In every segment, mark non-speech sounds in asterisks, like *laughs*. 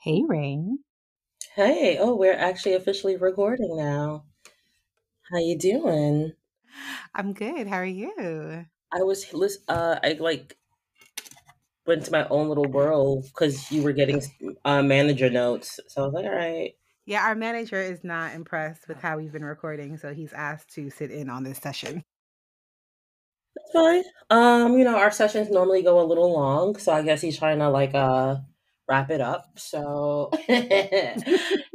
Hey, Rain. Hey, oh, we're actually officially recording now. How you doing? I'm good. How are you? I was uh I like went to my own little world because you were getting uh, manager notes. So I was like, all right. Yeah, our manager is not impressed with how we've been recording, so he's asked to sit in on this session. That's fine. Um, you know, our sessions normally go a little long, so I guess he's trying to like uh wrap it up. So *laughs* hey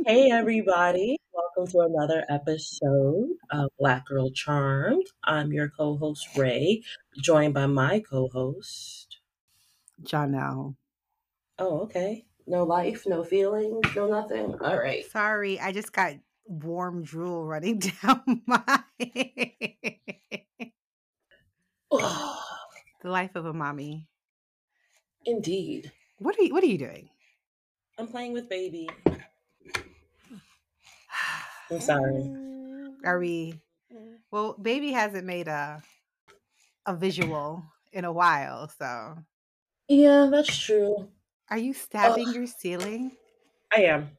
everybody. Welcome to another episode of Black Girl Charmed. I'm your co-host Rae, joined by my co-host Jonnelle. Oh, okay. No life, no feelings, no nothing. All right. Sorry, I just got warm drool running *laughs* down my *sighs* the life of a mommy. Indeed. What are you what are you doing? I'm playing with baby. I'm sorry. Are we well, baby hasn't made a a visual in a while, so Yeah, that's true. Are you stabbing your ceiling? I am.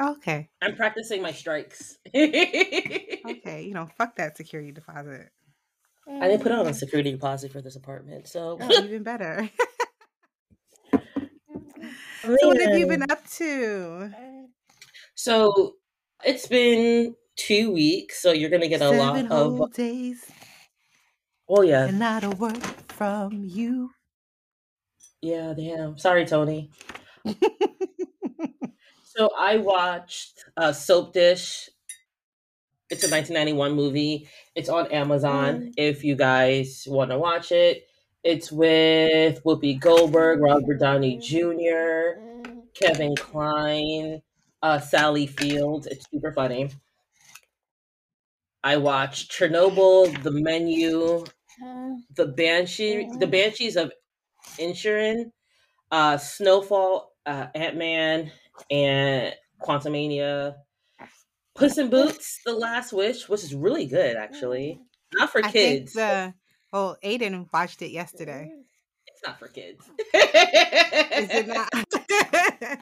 Okay. I'm practicing my strikes. *laughs* okay, you know, fuck that security deposit. I didn't put on a mm. security deposit for this apartment, so oh, even better. *laughs* so what have you been up to? So it's been two weeks, so you're gonna get a Seven lot of days. Oh yeah, and not a word from you. Yeah, damn. Sorry, Tony. *laughs* so I watched uh, Soap Dish. It's a 1991 movie. It's on Amazon mm. if you guys want to watch it. It's with Whoopi Goldberg, Robert Downey Jr., Kevin Kline, uh, Sally Field. It's super funny. I watched Chernobyl, The Menu, The Banshee, The Banshees of Inisherin, uh, Snowfall, uh, Ant Man, and Quantumania. Puss in Boots, The Last Wish, which is really good actually. Not for I kids. Think the, oh, Aiden watched it yesterday. It's not for kids. *laughs* is it not? *laughs*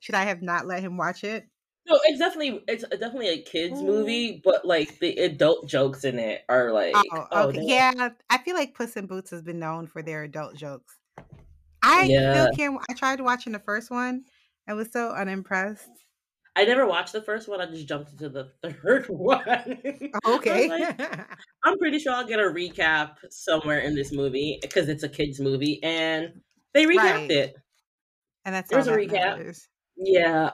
Should I have not let him watch it? No, it's definitely it's definitely a kids oh. movie, but like the adult jokes in it are like oh, oh, okay. yeah. I feel like Puss in Boots has been known for their adult jokes. I yeah. still can't. I tried watching the first one. I was so unimpressed. I never watched the first one. I just jumped into the *laughs* third one. *laughs* Okay. like, *laughs* I'm pretty sure I'll get a recap somewhere in this movie because it's a kids movie, and they recapped right. it. And that's there's a that recap. Matters. Yeah,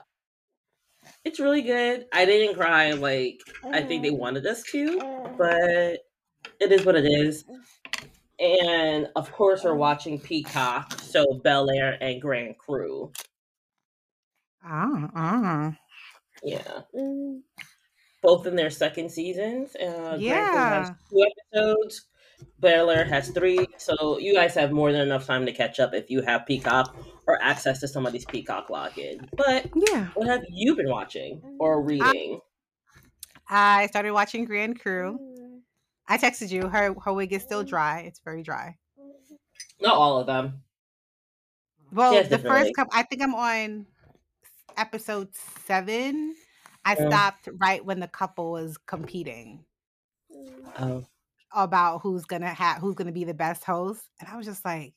it's really good. I didn't cry like I think they wanted us to, but it is what it is. And of course, we're watching Peacock, so Bel Air and Grand Crew. Ah, ah. Yeah. Mm. Both in their second seasons. Uh, yeah. has two episodes. Bel Air has three. So you guys have more than enough time to catch up if you have Peacock or access to somebody's Peacock login. But yeah, what have you been watching or mm. reading? I, I started watching Grand Crew. Mm. I texted you. Her her wig is still dry. It's very dry. Not all of them. Well, the first couple. I think I'm on episode seven. I yeah. stopped right when the couple was competing. Oh. About who's gonna have who's gonna be the best host, and I was just like,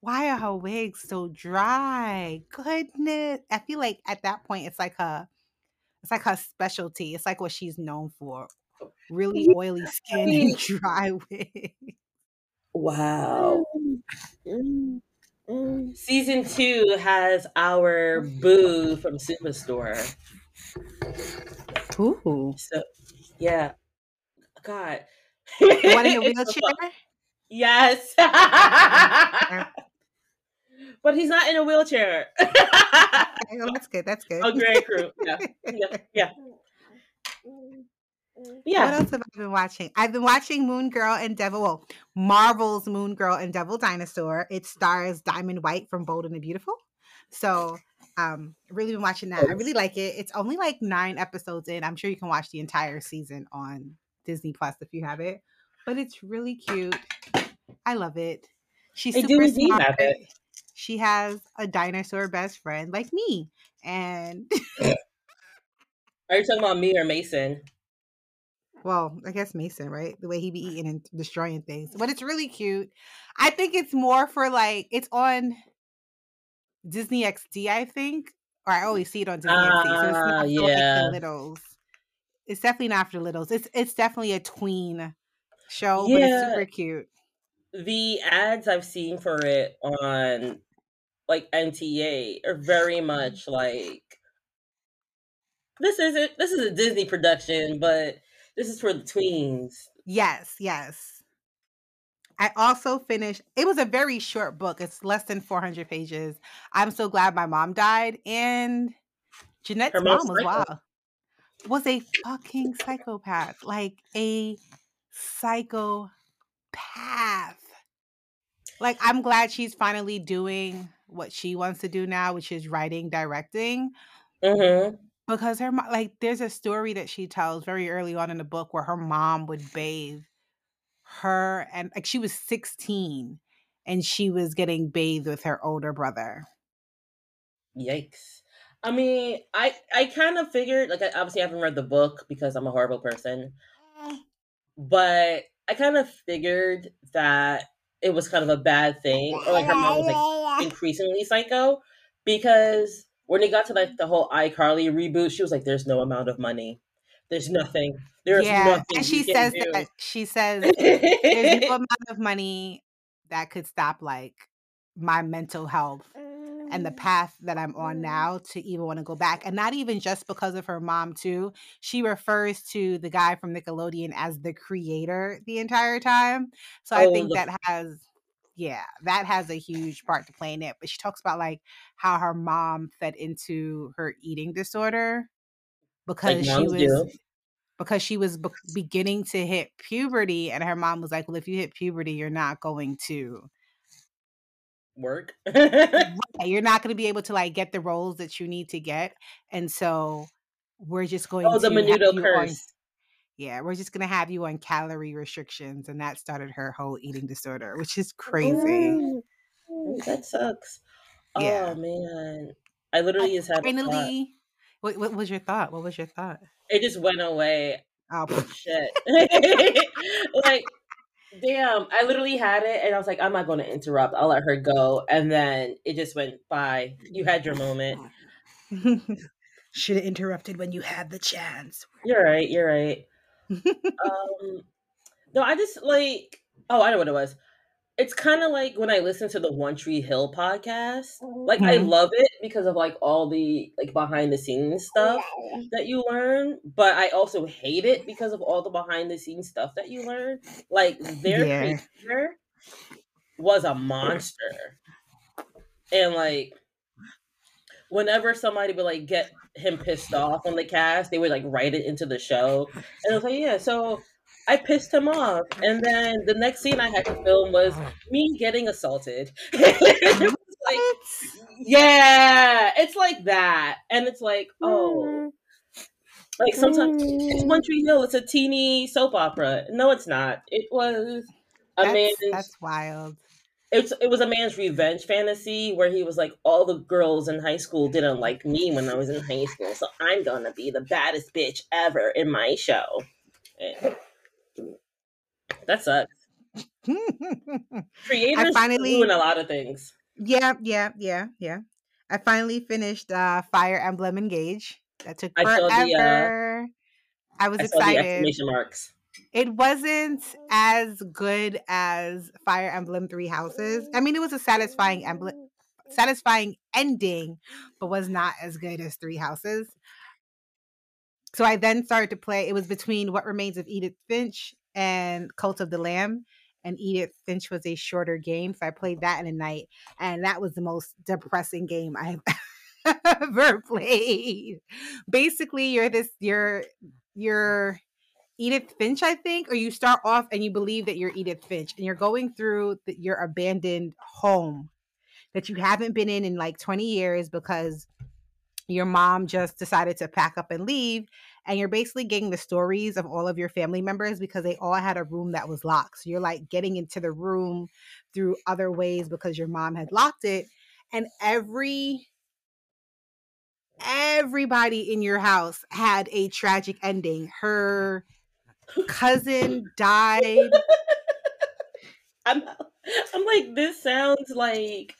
why are her wigs so dry? Goodness. I feel like at that point it's like her it's like her specialty. It's like what she's known for. Really oily skin and *laughs* dry wigs. Wow. Mm. Season two has our boo from Superstore. Ooh. So yeah. God. one in a wheelchair? Yes *laughs* but he's not in a wheelchair. oh, that's good. That's good. Oh, great crew. Yeah, yeah, yeah. *laughs* Yeah. What else have I been watching? I've been watching Moon Girl and Devil. Well, Marvel's Moon Girl and Devil Dinosaur. It stars Diamond White from Bold and the Beautiful. So, um, really been watching that. I really like it. It's only like nine episodes in. I'm sure you can watch the entire season on Disney Plus if you have it. But it's really cute. I love it. She's super smart she has a dinosaur best friend like me. And *laughs* Are you talking about me or Mason? Well, I guess Mason, right? The way he be eating and destroying things. But it's really cute. I think it's more for like it's on Disney XD, I think. Or I always see it on Disney XD. So it's Ah, not for like the littles. It's definitely not for littles. It's it's definitely a tween show, but it's super cute. The ads I've seen for it on like NTA are very much like this isn't this is a Disney production, but this is for the tweens. Yes, yes. I also finished. It was a very short book. It's less than 400 pages. I'm so glad my mom died. And Jennette's Her mom was wild. Was a fucking psychopath. Like a psychopath. Like I'm glad she's finally doing what she wants to do now, which is writing, directing. Mm-hmm. Because her mo- like there's a story that she tells very early on in the book where her mom would bathe her and like she was 16 and she was getting bathed with her older brother. Yikes. I mean, I I kind of figured like I obviously haven't read the book because I'm a horrible person, eh. but I kind of figured that it was kind of a bad thing, or like her mom was like *laughs* increasingly psycho because when it got to like the whole iCarly reboot, she was like, "There's no amount of money, there's nothing, there's yeah, nothing." and she says do." that she says there's no *laughs* amount of money that could stop like my mental health and the mm. path that I'm on mm. now to even want to go back. And not even just because of her mom, too. She refers to the guy from Nickelodeon as the creator the entire time. So I Oh, think the- that has, yeah, that has a huge part to play in it. But she talks about like how her mom fed into her eating disorder because she was. do. Because she was be- beginning to hit puberty, and her mom was like, Well, if you hit puberty, you're not going to work. *laughs* You're not going to be able to like get the roles that you need to get and so we're just going oh, the to have Menudo curse. Yeah we're just to have you on calorie restrictions and that started her whole eating disorder which is crazy Mm, *laughs* That sucks. Yeah. Oh man, I literally just had a finally what, what was your thought what was your thought It just went away. oh *laughs* Shit. *laughs* like, damn, I literally had it and I was like, I'm not going to interrupt. I'll let her go. And then it just went by. You had your moment. should have interrupted when you had the chance You're right. You're right. Um, no, I just like, oh, I know what it was. It's kind of like when I listen to the One Tree Hill podcast. Like, I Mhm. love it because of like all the like behind the scenes stuff that you learn, but I also hate it because of all the behind the scenes stuff that you learn. Like their Yeah. creator was a monster. And like whenever somebody would like get him pissed off on the cast, they would like write it into the show. And I was like, yeah, so I pissed him off. And then the next scene I had to film was *sighs* me getting assaulted. *laughs* it was like yeah, it's like that. And it's like, oh, hmm. like sometimes it's hmm. One Tree Hill, it's a teeny soap opera. No, it's not. It was a that's, man's that's wild it's it was a man's revenge fantasy where he was like, all the girls in high school didn't like me when I was in high school, so I'm gonna be the baddest bitch ever in my show. And that sucks. *laughs* Creators finally- ruin a lot of things. Yeah, yeah, yeah, yeah. I finally finished uh Fire Emblem Engage. That took I saw the, uh, forever. I was I excited. exclamation marks. It wasn't as good as Fire Emblem Three Houses. I mean, it was a satisfying emblem, satisfying ending, but was not as good as Three Houses. So I then started to play. It was between What Remains of Edith Finch and Cult of the Lamb. And Edith Finch was a shorter game. So I played that in a night. And that was the most depressing game I've *laughs* ever played. Basically, you're this, you're, you're Edith Finch, I think, or you start off and you believe that you're Edith Finch and you're going through the, your abandoned home that you haven't been in in like 20 years because your mom just decided to pack up and leave. And you're basically getting the stories of all of your family members because they all had a room that was locked. So you're like getting into the room through other ways because your mom had locked it. and every everybody in your house had a tragic ending. Her cousin died. *laughs* I'm I'm like this sounds like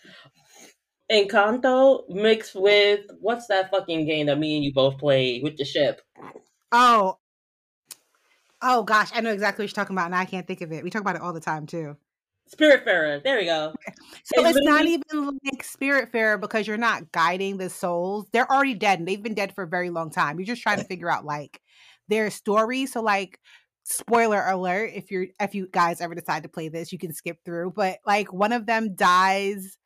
Encanto mixed with what's that fucking game that me and you both played with the ship? Oh. Oh gosh, I know exactly what you're talking about, and I can't think of it. We talk about it all the time too. Spiritfarer. There we go. *laughs* So it's, it's not even like Spiritfarer because you're not guiding the souls. They're already dead and they've been dead for a very long time. You're just trying to *laughs* figure out like their story. So like spoiler alert, if you're if you guys ever decide to play this, you can skip through. But like one of them dies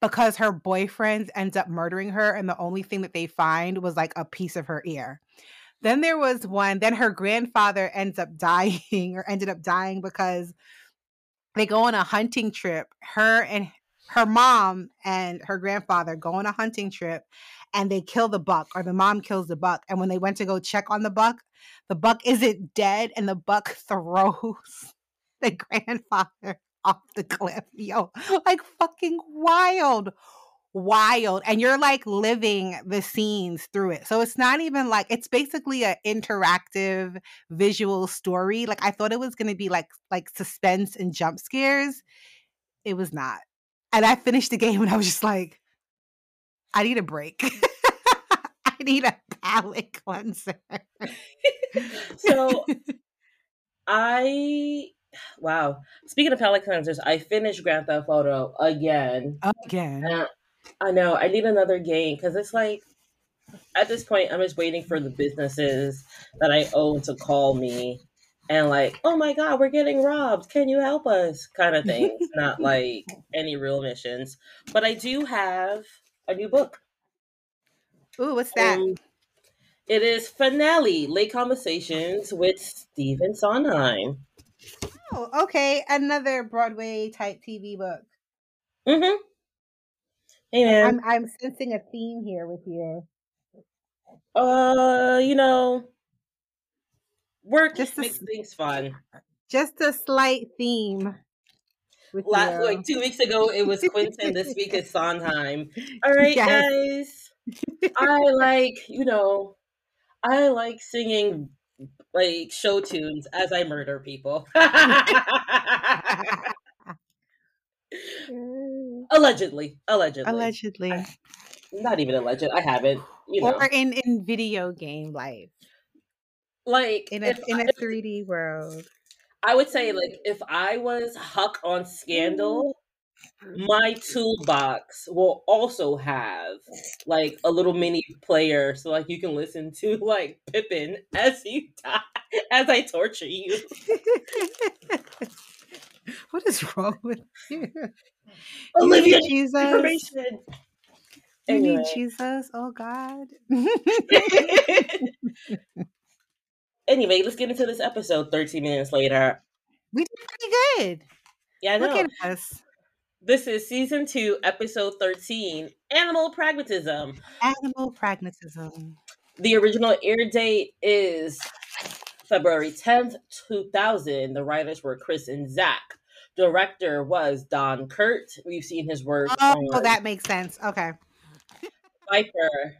because her boyfriend ends up murdering her, and the only thing that they find was like a piece of her ear. Then there was one, then her grandfather ends up *laughs* dying or ended up dying because they go on a hunting trip. Her and her mom and her grandfather go on a hunting trip and they kill the buck or the mom kills the buck and when they went to go check on the buck the buck isn't dead and the buck *laughs* throws the grandfather *laughs* off the cliff yo. Like fucking wild wild and you're like living the scenes through it. So it's not even like it's basically an interactive visual story. Like i thought it was going to be like like suspense and jump scares. It was not. And i finished the *laughs* game and i was just like i need a break need a palate cleanser so *laughs* i *sighs* wow speaking of palate cleansers i finished grand theft auto again again I know. I need another game because it's like at this point, I'm just waiting for the businesses that I own to call me and like, oh my god, we're getting robbed. Can you help us? Kind of thing. Not *laughs* like any real missions, but I do have a new book. Ooh, what's that? Um, it is Finale: Late Conversations with Stephen Sondheim. Oh, okay. Another Broadway type TV book. Mm-hmm. Hey man. I'm I'm sensing a theme here with you. Uh, you know, work just makes a, things fun. Just a slight theme. Last you. like two weeks ago, it was Quentin. this week is *laughs* Sondheim. All right, yes. guys. I like you know, I like singing like show tunes as I murder people. *laughs* Mm. allegedly, allegedly, allegedly. I, not even alleged. I haven't. You know. Or in in video game life, like in a in a three D world. I would say, like, mm. if I was Huck on mm. Scandal, my toolbox will also have like a little mini player, so like you can listen to *laughs* like Pippin as you die, as I torture you. *laughs* what is wrong with you? *laughs* Olivia you Jesus. Information. You anyway. need Jesus. Oh God. anyway, let's get into this episode 13 minutes later. We did pretty good. Yeah. Look at us. This is season two, episode 13 Animal Pragmatism. Animal Pragmatism. The original air date is February 10th, 2000. The writers were Chris and Zach. Director was Don Kurt. We've seen his work. Oh, on that makes sense. Okay. Viper,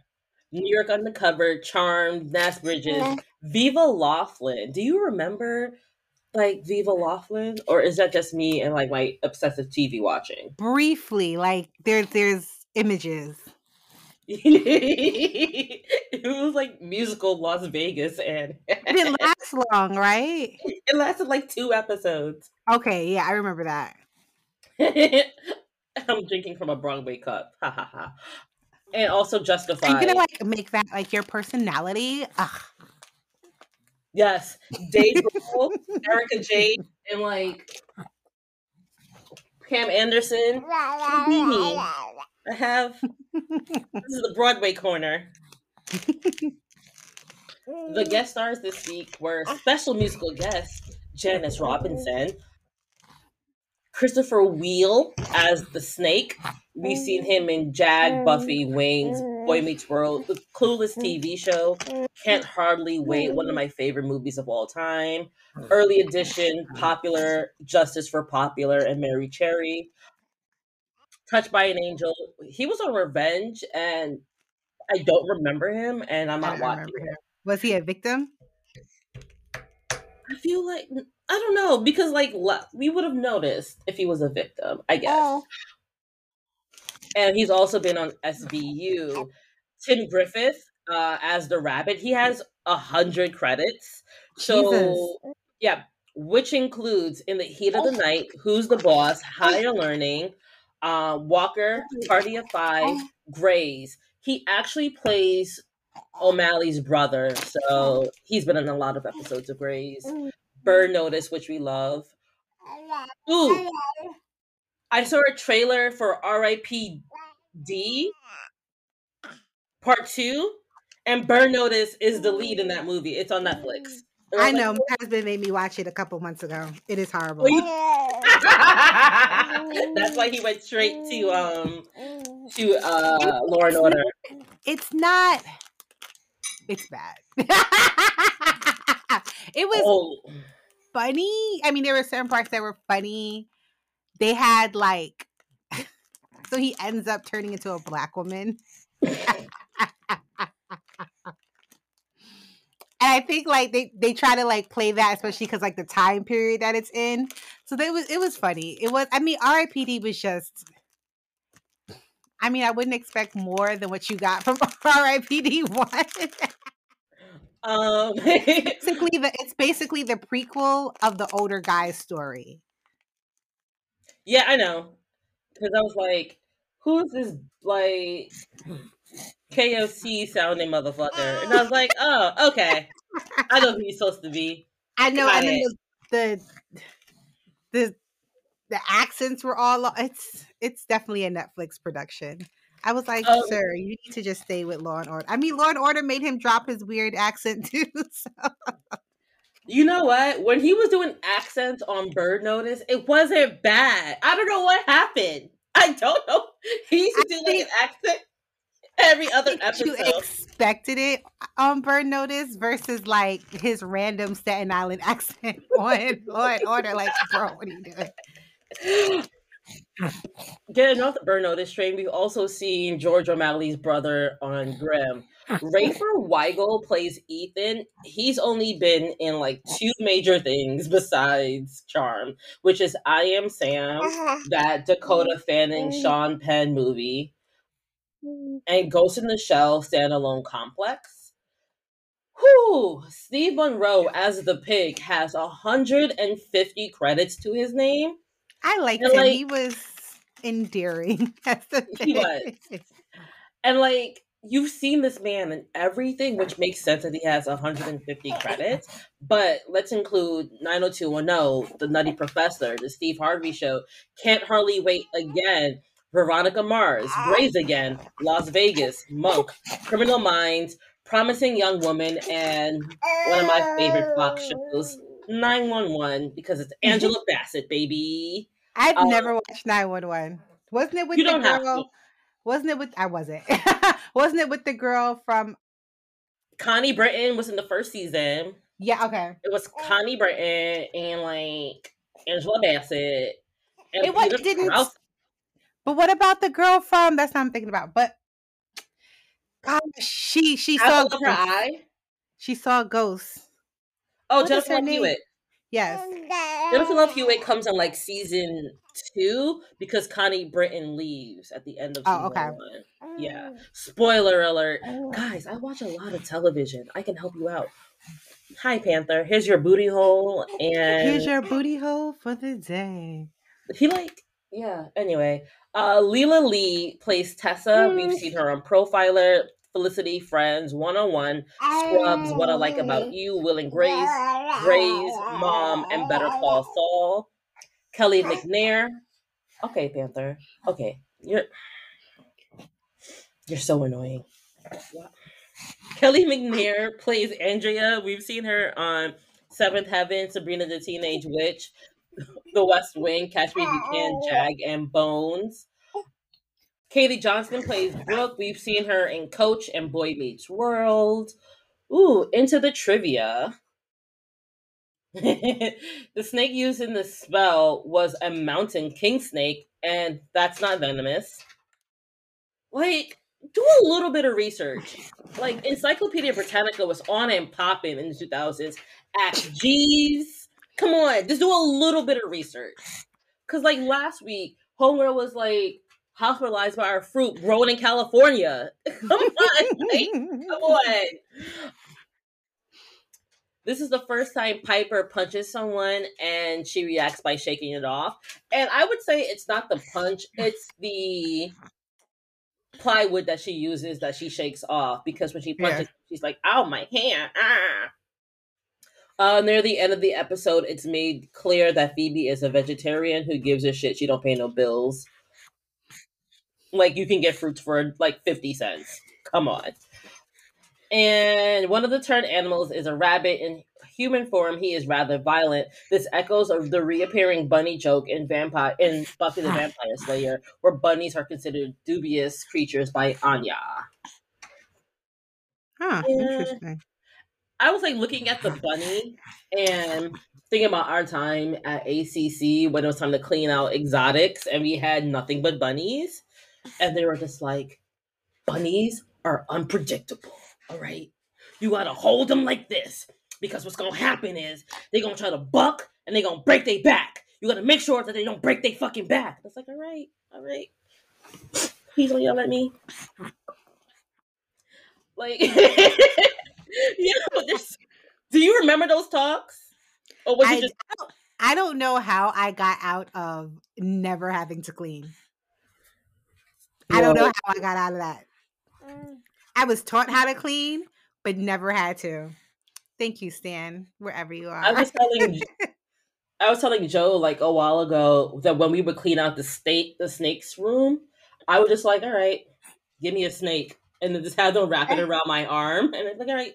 New York Undercover, Charmed, Nash Bridges, *laughs* Viva Laughlin. Do you remember like Viva Laughlin, or is that just me and like my obsessive TV watching? Briefly, like there's there's images. *laughs* it was like musical Las Vegas, and it didn't last long, right? *laughs* It lasted like two episodes. Okay, yeah, I remember that. *laughs* I'm drinking from a Broadway cup. Ha ha ha. And also justify. You gonna like make that like your personality? Ugh. Yes, Dave Erika Jayne, and like Pam Anderson. I have this is the Broadway corner. the guest stars this week were special musical guest Janice Robinson, Christopher Wiehl as the Snake. We've mm. seen him in Jag, mm. Buffy, Wings, mm. Boy Meets World, the Clueless TV show. Can't hardly wait. One of my favorite movies of all time. Oh Early edition, popular, Justice for Popular, and Mary Cherry. Touched by an Angel. He was on Revenge, and I don't remember him, and I'm not watching him. Was he a victim? I feel like I don't know because like we would have noticed if he was a victim, I guess. Oh. And he's also been on SVU. Tim Griffin uh, as the rabbit. He has a hundred credits. So Jesus. yeah, which includes In the Heat of the Night, Who's the Boss, Higher Learning, uh, Walker, Party of Five, Grey's. He actually plays O'Malley's brother, so he's been in a lot of episodes of Grey's. Burn Notice, which we love. Ooh, I saw a trailer for R.I.P.D. Part Two, and Burn Notice is the lead in that movie. It's on Netflix. I know. My husband made me watch it a couple months ago. It is *laughs* horrible. That's why he went straight to um to uh Law and Order. It's not. It's bad. *laughs* it was oh. funny. I mean, there were certain parts that were funny. They had like, *laughs* so he ends up turning into a black woman. And I think like they they try to like play that, especially because like the time period that it's in. So it was it was funny. It was I mean R.I.P.D. was just. I mean, I wouldn't expect more than what you got from *laughs* R.I.P.D. one. um, *laughs* basically, the it's basically the prequel of the older guy's story. Yeah, I know. Because I was like, who's this like KOC sounding motherfucker. And I was like, oh, okay. I know who he's supposed to be. I know. I know the, the the accents were all it's it's definitely a Netflix production. I was like, um, sir, you need to just stay with Law and Order. I mean, Law and Order made him drop his weird accent *laughs* too. So. You know what? When he was doing accents on Burn Notice, it wasn't bad. I don't know what happened. *laughs* I don't know. He's used to do like an accent every other episode. You expected it on Burn Notice versus like his random Staten Island *laughs* accent on Law and Order. Like, bro, what are you doing? Getting off the Burn Notice train, we've also seen George O'Malley's brother on Grimm. Rafer Weigel plays Ethan. He's only been in like two major things besides Charm, which is I Am Sam, uh-huh. that Dakota mm-hmm. Fanning mm-hmm. Sean Penn movie, mm-hmm. and Ghost in the Shell standalone complex. Whew, Steve Monroe as the pig has 150 credits to his name. I liked and him. Like, he was endearing *laughs* as the pig. He was. And like you've seen this man in everything, which makes sense that he has 150 credits. But let's include 90210, The Nutty Professor, The Steve Harvey Show, Can't Hardly Wait Again, Veronica Mars, Grey's Again, Las Vegas, Monk, Criminal Minds, Promising Young Woman, and one of my favorite Fox shows, 911, because it's Angela *laughs* Bassett, baby. I've um, never watched 911. Wasn't it with the girl? Wasn't it with I wasn't. *laughs* wasn't it with the girl from Connie Britton was in the first season. Yeah, okay. It was Connie Britton and like Angela Bassett. And it was, didn't Krause. But what about the girl from? That's what I'm thinking about. But God, she she I saw her eye. She saw a ghost. Oh, what Jennifer Hewitt. Yes. Jennifer Love Hewitt comes in like season two because Connie Britton leaves at the end of season oh, okay. one. Yeah. Spoiler alert. Guys, I watch a lot of television. I can help you out. Hi, Panther. Here's your booty hole. And here's your booty hole for the day. He like, yeah. Anyway, uh, Lela Lee plays Tessa. We've mm. seen her on Profiler, Felicity, Friends, One on One, Scrubs, What I Like About You, Will and Grace, Grey's, Mom, and Better Call Saul. Kelly *laughs* McNair. Okay, Panther. Okay, you're you're so annoying. Kelly McNair plays Andrea. We've seen her on Seventh Heaven, Sabrina the Teenage Witch, The West Wing, Catch Me If You Can, Jag, and Bones. Katie Johnston plays Brooke. We've seen her in Coach and Boy Meets World. Ooh, into the trivia. *laughs* the snake used in the spell was a mountain king snake, and that's not venomous. Like, do a little bit of research. Like, Encyclopedia Britannica was on and popping in the 2000s. At G's, come on, just do a little bit of research. Because, like, last week, Homegirl was like, hospitalized by our fruit grown in California. *laughs* come on, like, come *laughs* on. This is the first time Piper punches someone and she reacts by shaking it off. And I would say it's not the punch, it's the plywood that she uses that she shakes off because when she punches, yeah. she's like, "Ow, my hand!" Ah. Uh, near the end of the episode, it's made clear that Phoebe is a vegetarian who gives a shit. She don't pay no bills. Like you can get fruits for like fifty cents. Come on. And one of the turned animals is a rabbit in human form. He is rather violent. This echoes of the reappearing bunny joke in Vampire in Buffy the Vampire Slayer, where bunnies are considered dubious creatures by Anya. Huh, interesting. I was like looking at the bunny and thinking about our time at ACC when it was time to clean out exotics and we had nothing but bunnies. And they were just like, bunnies are unpredictable. All right. You got to hold them like this because what's going to happen is they're going to try to buck and they're going to break their back. You got to make sure that they don't break their fucking back. It's like, all right, all right. Please don't yell at me. Like, *laughs* yeah, this, do you remember those talks? Or was I, just- I don't, I don't know how I got out of never having to clean. I don't know how I got out of that. Mm. I was taught how to clean, but never had to. Thank you, Stan, wherever you are. I was telling *laughs* I was telling Joe like a while ago that when we would clean out the snake the snake's room, I was just like, all right, give me a snake. And then just have them wrap it *laughs* around my arm. And it's like, all right.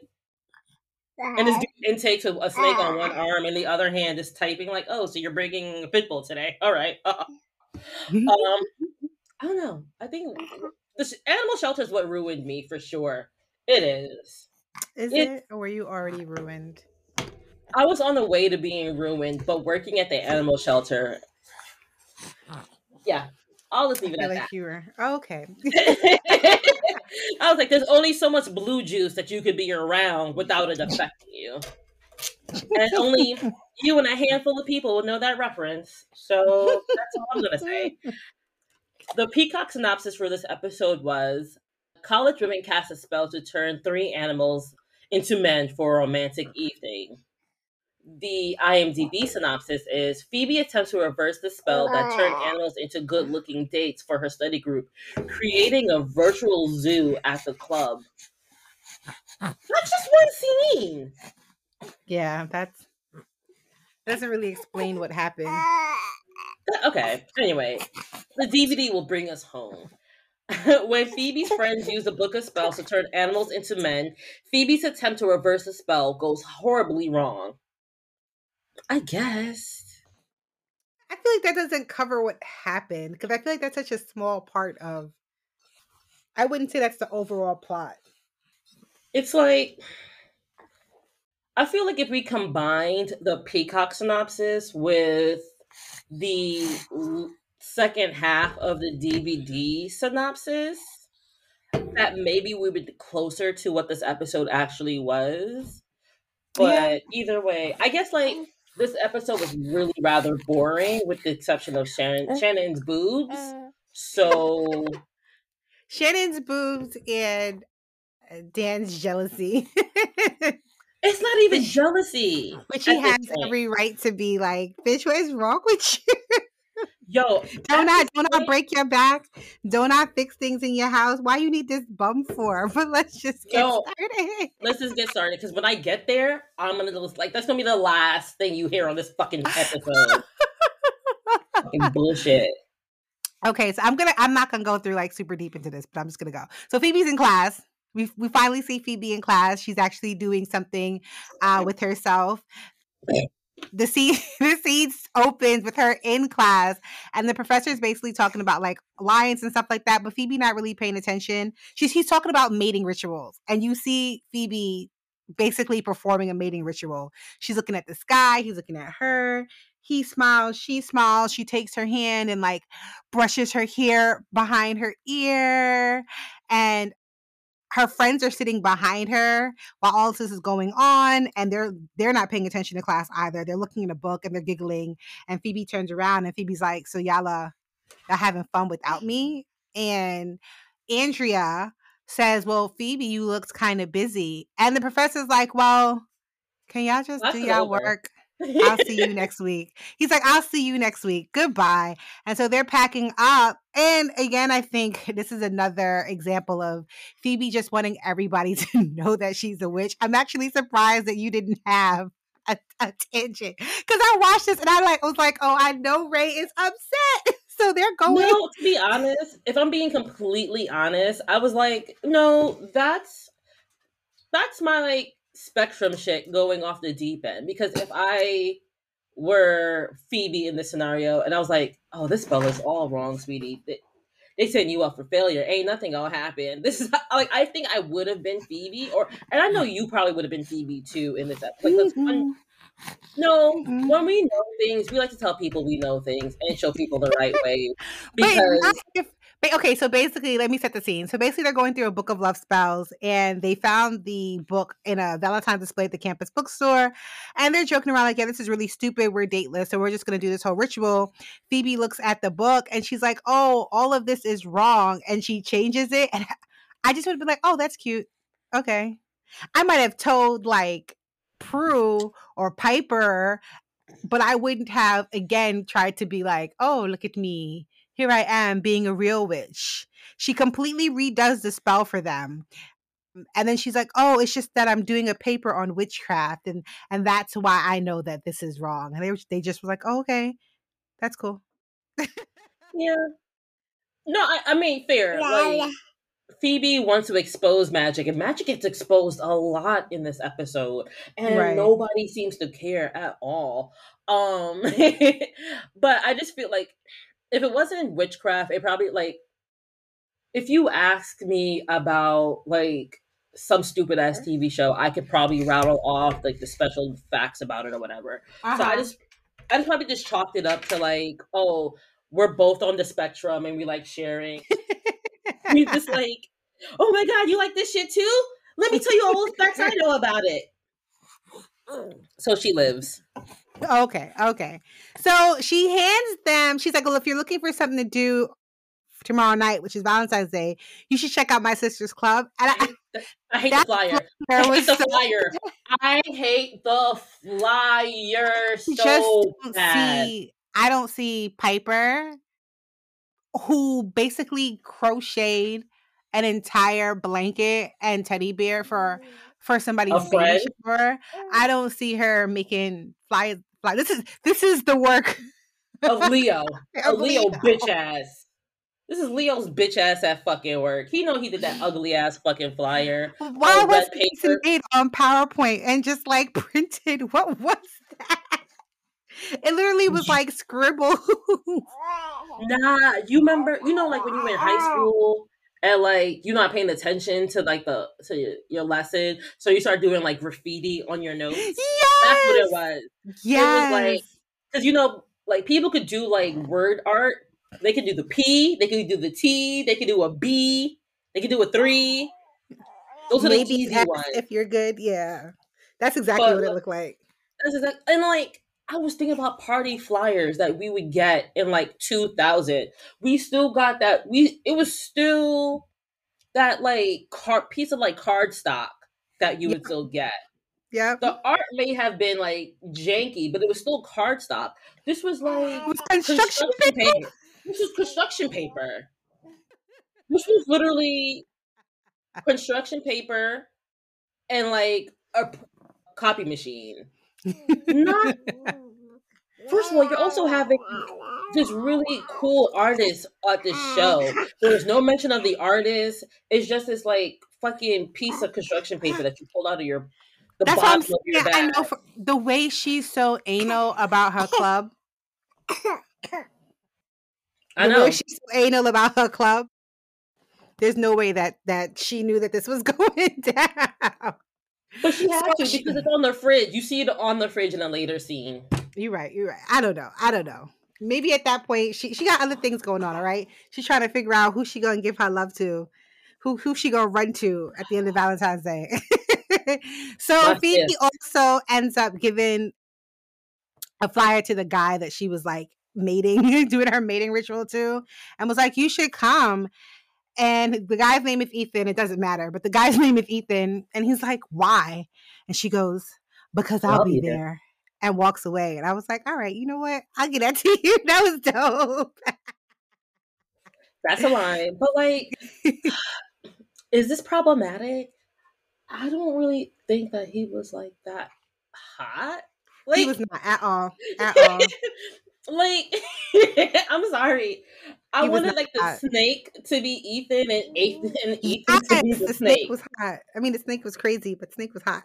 And this intake to a snake on one arm and the other hand is typing like, oh, so you're bringing a pit bull today. *laughs* All right. um, I don't know. I think mm-hmm. the animal shelter is what ruined me for sure. It is. Is it, it, or were you already ruined? I was on the way to being ruined, but working at the animal shelter. Yeah, I'll just leave it at like that. You were oh, okay. *laughs* I was like, there's only so much blue juice that you could be around without it affecting you, and only *laughs* you and a handful of people will know that reference. So that's all I'm gonna say. *laughs* The Peacock synopsis for this episode was college women cast a spell to turn three animals into men for a romantic evening. The IMDb synopsis is Phoebe attempts to reverse the spell that turned animals into good looking dates for her study group, creating a virtual zoo at the club. That's just one scene. Yeah, that's doesn't really explain what happened. *laughs* *laughs* Okay. Anyway, the DVD will bring us home. *laughs* when Phoebe's friends use a book of spells to turn animals into men, Phoebe's attempt to reverse the spell goes horribly wrong. I guess. I feel like that doesn't cover what happened because I feel like that's such a small part of. I wouldn't say that's the overall plot. It's like. I feel like if we combined the Peacock synopsis with the second half of the DVD synopsis that maybe we would be closer to what this episode actually was. But yeah. either way, I guess like this episode was really rather boring with the exception of Shannon uh, Shannon's boobs. Uh. So *laughs* Shannon's boobs and uh, Dan's jealousy. *laughs* It's not even jealousy. Which he has every right to be like, bitch, what is wrong with *laughs* you? Yo, don't not don't not break your back. Don't not fix things in your house. Why you need this bum for? *laughs* But let's just get Yo, started. Let's just get started because when I get there, I'm gonna just like that's gonna be the last thing you hear on this fucking episode. fucking bullshit. *laughs* Okay, so I'm gonna I'm not gonna go through like super deep into this, but I'm just gonna go. So Phoebe's in class we we finally see Phoebe in class. She's actually doing something uh, with herself. The scene *laughs* the scene opens with her in class, and the professor is basically talking about like lions and stuff like that. But Phoebe not really paying attention. She's he's talking about mating rituals, and you see Phoebe basically performing a mating ritual. She's looking at the sky. He's looking at her. he smiles, she smiles, she takes her hand and like brushes her hair behind her ear. And her friends are sitting behind her while all this is going on and they're they're not paying attention to class either. They're looking in a book and they're giggling and phoebe turns around and phoebe's like so y'all are y'all having fun without me? And andrea says well phoebe you looked kind of busy. And the professor's like well can y'all just That's do y'all over. work I'll see you *laughs* next week. He's like, I'll see you next week. Goodbye. And so they're packing up. And again, I think *laughs* this is another example of Phoebe just wanting everybody *laughs* to know that she's a witch. I'm actually surprised that you didn't have a, a tangent because I watched this and I like was like, oh, I know Rae is upset. So they're going. No, to be honest, if I'm being completely honest, I was like, no, that's that's my like spectrum shit going off the deep end. Because if I were Phoebe in this scenario and I was like, oh, this spell is all wrong, sweetie. They, they setting you up for failure. Ain't nothing gonna happen. *laughs* This is like I think I would have been Phoebe, or and I know you probably would have been Phoebe too in this episode. Like, when- no, Mhm. when we know things, we like to tell people we know things and show people the right way. Because if, but okay, so basically, let me set the scene. So basically, they're going through a book of love spells, and they found the book in a Valentine's display at the campus bookstore, and they're joking around like, "Yeah, this is really stupid. We're dateless, so we're just going to do this whole ritual." Phoebe looks at the book, and she's like, "Oh, all of this is wrong," and she changes it, and *laughs* I just would have been like, "Oh, that's cute. Okay." I might have told like Prue or Piper, but I wouldn't have again tried to be like, "Oh, look at me." Here I am being a real witch. She completely redoes the spell for them. And then she's like, "Oh, it's just that I'm doing a paper on witchcraft, and and that's why I know that this is wrong." And they were, they just was like, "Oh, okay, that's cool." yeah, no, I, I mean *laughs* fair. Like Phoebe wants to expose magic, and magic gets exposed a lot in this episode, and Right. nobody seems to care at all. Um, *laughs* but I just feel like if it wasn't witchcraft, it probably like if you asked me about like some stupid ass TV show, I could probably rattle off like the special facts about it or whatever. So I Uh-huh. just I just probably just chalked it up to like, oh, we're both on the spectrum and we like sharing. *laughs* we just like, oh my god, you like this shit too? Let me tell you all the facts I know about it. So she lives. okay, okay. So she hands them. She's like, "Well, if you're looking for something to do tomorrow night, which is Valentine's Day, you should check out my sister's club." And I, I *laughs* hate the flyer. *laughs* I hate was the so- flyer. *laughs* I hate the flyer so just bad. see I don't see Piper who basically crocheted an entire blanket and teddy bear for for somebody's friend? I oh. don't see her making fly fly. This is this is the work Of Leo. *laughs* Of Leo Leo. bitch ass. This is Leo's bitch ass at fucking work. He know he did that ugly ass fucking flyer. Why Oh, was paper. made on PowerPoint and just like *laughs* printed? What was that? It literally was like scribble. *laughs* Nah, you remember? You know, like when you were in high school and like you're not paying attention to like the to your, your lesson, so you start doing like graffiti on your notes. yes, That's what it was. Yes, like- Because you know, like people could do like word art. They could do the P. They could do the T. They could do a B. They could do a three. Those are the easy ones. if you're good. Yeah, that's exactly But what it looked like. That's and like I was thinking about party flyers that we would get in like 2000. We still got that. We it was still that like card piece of like card stock that you would still get. Yeah, The art may have been like janky, but it was still card stock. This was like was construction. construction paper. This was construction paper. This was literally construction paper and like a copy machine. Not First of all, you're also having this really cool artist at this show. There's no mention of the artist. It's just this like fucking piece of construction paper that you pulled out of your the That's what I'm bottom of your saying. I know for, the way she's so anal about her club. I the know. way she's so anal about her club. There's no way that that she knew that this was *laughs* going down. But she had So to she- because it's on the fridge. You see it on the fridge in a later scene. You're right. You're right. I don't know. I don't know. Maybe at that point she she got other things going on. All right. She's trying to figure out who she gonna give her love to, who who she gonna run to at the end of Valentine's Day. *laughs* so Watch Phoebe also ends up giving a flyer to the guy that she was like mating, *laughs* doing her mating ritual to, and was like, "You should come." And the guy's name is Ethan. It doesn't matter, but the guy's *laughs* name is Ethan, and he's like, "Why?" And she goes, "Because I'll, I'll be be there." there." And walks away. And I was like, "All right, you know what? I'll get that to *laughs* you." That was dope. That's a line. But like, *laughs* is this problematic? I don't really think that he was like that hot. Like, he was not at all, at all. Like *laughs* I'm sorry. I He wanted like the hot. snake to be Ethan and Ethan and Ethan Yes, to be the the snake snake. was hot. I mean, the snake was crazy, but snake was hot.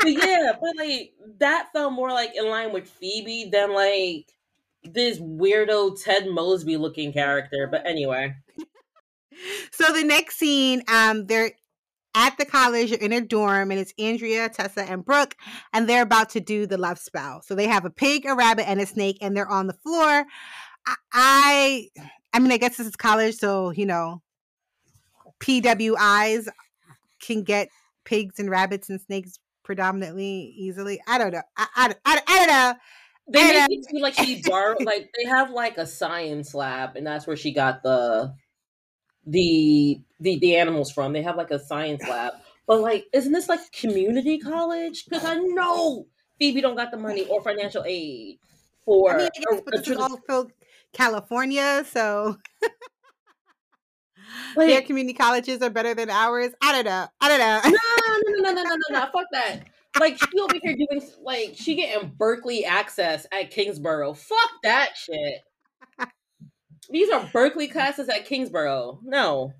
But yeah, *laughs* but like that felt more like in line with Phoebe than like this weirdo Ted Mosby looking character. But anyway, *laughs* so the next scene, um, they're at the college, You're in a dorm, and it's Andrea, Tessa, and Brooke, and they're about to do the love spell. So they have a pig, a rabbit, and a snake, and they're on the floor. I, I, I mean, I guess this is college, so you know, PWIs can get pigs and rabbits and snakes predominantly easily. I don't know. I, I, I, I don't know. they make it seem like she borrowed like they have like a science lab and that's where she got the the the the animals from. They have like a science lab. But like isn't this like community college? Because I know Phoebe don't got the money or financial aid for I mean, I guess, a- a this is also California, so *laughs* their community colleges are better than ours. I don't know. I don't know. no, no, no, no, no, no, no, fuck that. Like she over here doing like she getting Berkeley access at Kingsborough. Fuck that shit. These are Berkeley classes at Kingsborough. No.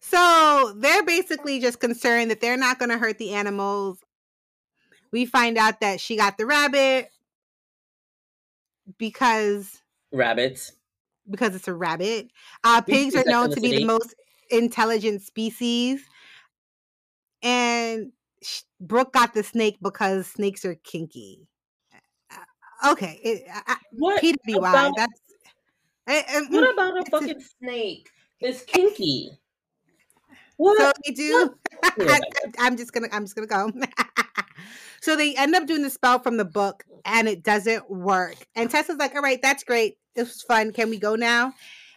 So they're basically just concerned that they're not going to hurt the animals. We find out that she got the rabbit because Rabbits. because it's a rabbit. Uh, pigs are known to be the most intelligent species, and sh- Brooke got the snake because snakes are kinky. Uh, okay, it, I, What about- That's I- I- mm, what about a fucking snake? It's kinky. What? So they do. *laughs* I, am just gonna. I'm just gonna go. *laughs* so they end up doing the spell from the book, and it doesn't work. And Tessa's like, "All right, that's great. This was fun. Can we go now?"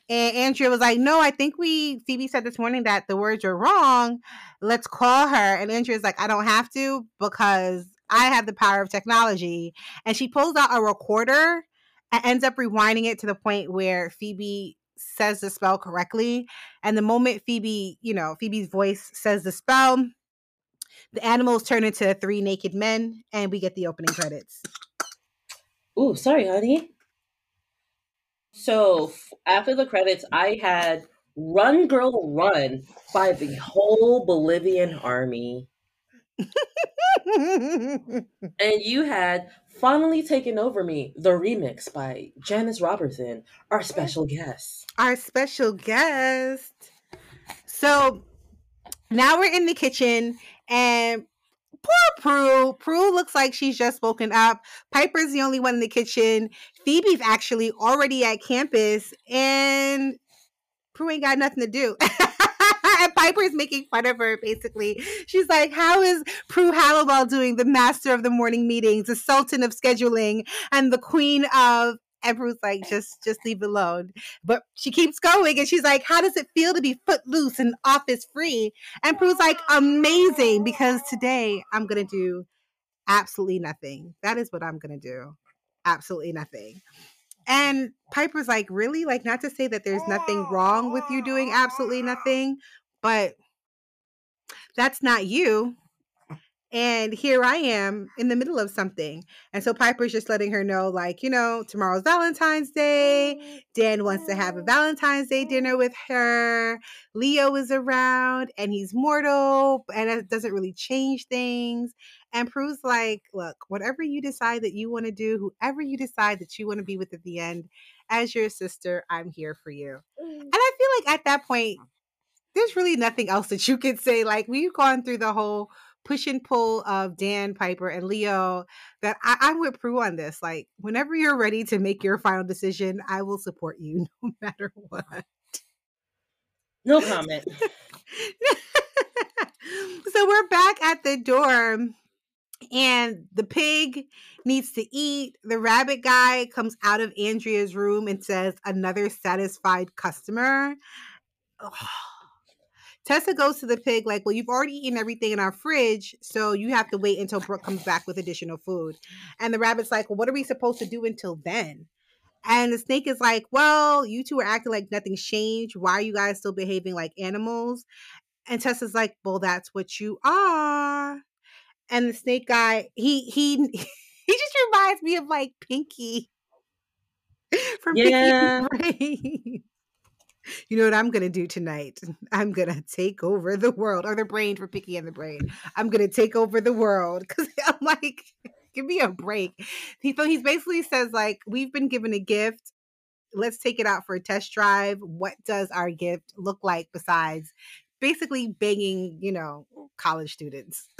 And Andrea was like, "No, I think we." Phoebe said this morning that the words are wrong. Let's call her. And Andrea's like, "I don't have to because I have the power of technology." And she pulls out a recorder and ends up rewinding it to the point where Phoebe says the spell correctly. And the moment Phoebe, you know, Phoebe's voice says the spell, the animals turn into three naked men, and we get the opening credits. Ooh, sorry, honey. So f- after the credits, I had "Run, Girl, Run" by the whole Bolivian army, *laughs* and you had "Finally Taken Over Me," the remix by Janice Robertson, our special guest. Our special guest. So now we're in the kitchen, and poor Prue. Prue looks like she's just woken up. Piper's the only one in the kitchen. Phoebe's actually already at campus, and Prue ain't got nothing to do. *laughs* and Piper's making fun of her, basically. She's like, How is Prue Halliwell doing, the master of the morning meetings, the sultan of scheduling, and the queen of. And Prue's like, just just leave it alone. But she keeps going and she's like, How does it feel to be footloose and office free? And Prue's like, Amazing, because today I'm gonna do absolutely nothing. That is what I'm gonna do. Absolutely nothing. And Piper's like, really? Like, not to say that there's nothing wrong with you doing absolutely nothing, but that's not you. And here I am in the middle of something. And so Piper's just letting her know, like, you know, tomorrow's Valentine's Day. Oh, Dan wants to have a Valentine's Day dinner with her. Leo is around and he's mortal, and it doesn't really change things. And Prue's like, look, whatever you decide that you want to do, whoever you decide that you want to be with at the end, as your sister, I'm here for you. And mm. I feel like at that point, there's really nothing else that you could say. Like, we've gone through the whole push and pull of Dan, Piper, and Leo that I, I'm with Prue on this. Like, whenever you're ready to make your final decision, I will support you *laughs* no matter what. No *laughs* comment. so we're back at the dorm and the pig needs to eat. The rabbit guy comes out of Andrea's room and says, Another satisfied customer. Ugh. Tessa goes to the pig, like, Well, you've already eaten everything in our fridge, so you have to wait until Brooke comes back with additional food. And the rabbit's like, Well, what are we supposed to do until then? And the snake is like, Well, you two are acting like nothing's changed. Why are you guys still behaving like animals? And Tessa's like, Well, that's what you are and the snake guy he he *laughs* he just reminds me of like pinky *laughs* from Yeah. pinky you know what i'm gonna do tonight? *laughs* I'm gonna take over the world. Or the brain for pinky and the brain. I'm gonna take over the world because *laughs* i'm like give me a break. He, so he's basically says like we've been given a gift. Let's take it out for a test drive. What does our gift look like besides basically banging you know college students? *laughs*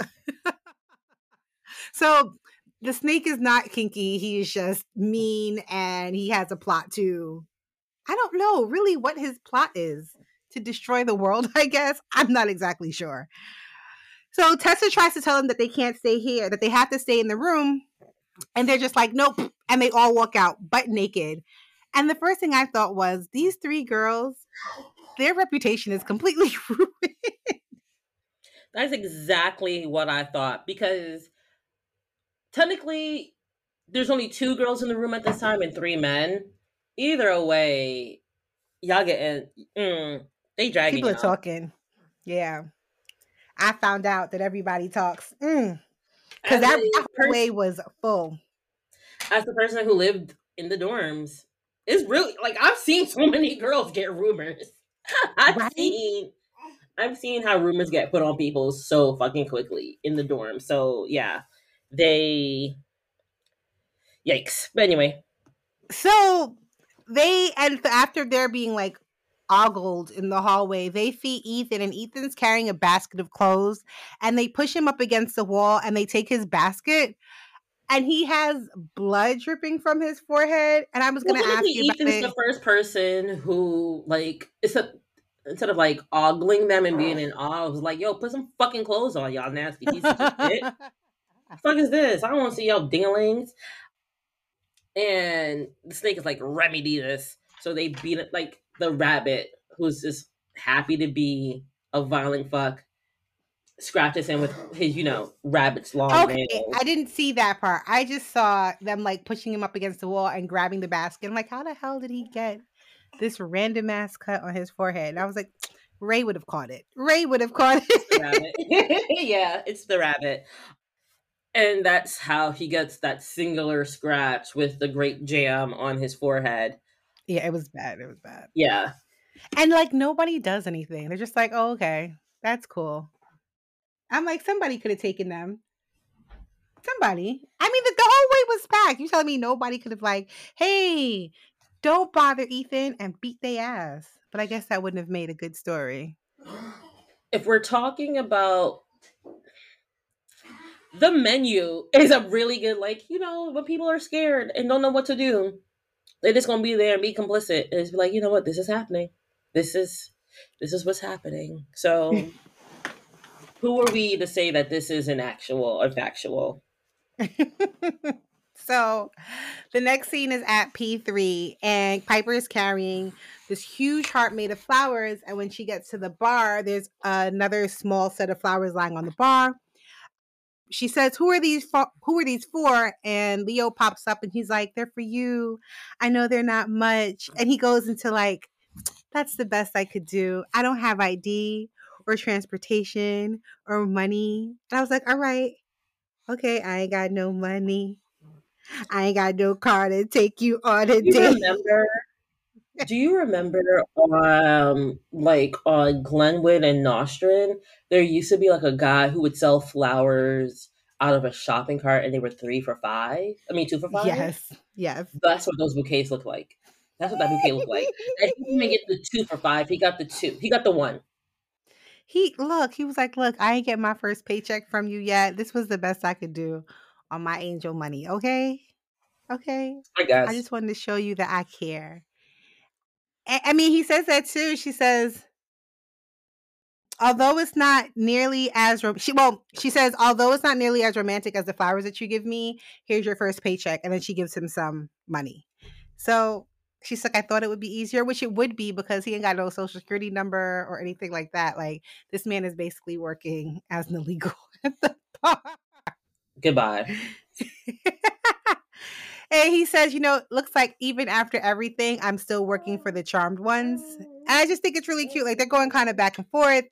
So the snake is not kinky. He's just mean and he has a plot to, I don't know really what his plot is to destroy the world, *laughs* I guess. I'm not exactly sure. So Tessa tries to tell them that they can't stay here, that they have to stay in the room. And they're just like, nope. And they all walk out butt naked. And the first thing I thought was, these three girls, their reputation is completely *laughs* ruined. That's exactly what I thought because technically there's only two girls in the room at this time and three men. Either way, y'all getting mm, they dragging People are y'all. talking. Yeah. I found out that everybody talks. Mm. As Because that, a that pers- way was full. as the person who lived in the dorms, it's really like I've seen so many *laughs* girls get rumors. *laughs* I've Right? seen I've seen how rumors get put on people so fucking quickly in the dorm. So yeah, they yikes. But anyway, So they and after they're being like ogled in the hallway, they feed Ethan, and Ethan's carrying a basket of clothes, and they push him up against the wall, and they take his basket, and he has blood dripping from his forehead. And I was going to ask you about Ethan's it. the first person who like it's a instead of like ogling them and being in *sighs* awe, I was like, yo, put some fucking clothes on, y'all nasty pieces of shit. *laughs* fuck is this? I don't want to see y'all dinglings. And the snake is like, remedy this. So they beat it like the rabbit, who's just happy to be a violent fuck, scratches him with his, you know, rabbit's long Okay, nails. I didn't see that part. I just saw them like pushing him up against the wall and grabbing the basket. I'm like, how the hell did he get this random ass cut on his forehead? And I was like, Rae would have caught it. Rae would have caught it. *laughs* yeah, it's the rabbit. And that's how he gets that singular scratch with the great jam on his forehead. yeah, it was bad. It was bad. Yeah. And like nobody does anything. They're just like, oh, okay, that's cool. I'm like, somebody could have taken them. Somebody. I mean, the, the whole way was packed. You telling me nobody could have like, hey, don't bother Ethan and beat their ass. But I guess that wouldn't have made a good story. *gasps* If we're talking about the menu is a really good, like, you know, when people are scared and don't know what to do, they're just gonna be there and be complicit and just be like, you know what, this is happening. This is this is what's happening. So *laughs* who are we to say that this is an actual or factual? *laughs* so the next scene is at P3, and Piper is carrying this huge heart made of flowers. And when she gets to the bar, there's another small set of flowers lying on the bar. She says, "Who are these? For? Who are these for?" And Leo pops up, and he's like, "They're for you. I know they're not much." And he goes into like, "That's the best I could do. I don't have ID or transportation or money." And I was like, "All right, okay, I ain't got no money. I ain't got no car to take you on a you date." remember? Do you remember um like on Glenwood and Nostrand, there used to be like a guy who would sell flowers out of a shopping cart and they were three for five? I mean two for five? Yes, yes. That's what those bouquets look like. That's what that bouquet looked like. And he didn't even get the two for five, he got the two. He got the one. he look, he was like, Look, I ain't get my first paycheck from you yet. This was the best I could do on my angel money. Okay. Okay. I guess. I just wanted to show you that I care. I, I mean, he says that too. She says, although it's not nearly as rom- she well she says although it's not nearly as romantic as the flowers that you give me here's your first paycheck and then she gives him some money so she's like i thought it would be easier which it would be because he ain't got no social security number or anything like that like this man is basically working as an illegal *laughs* at the bar Goodbye. *laughs* and he says, you know, looks like even after everything, I'm still working for the charmed ones. And I just think it's really cute. Like they're going kind of back and forth.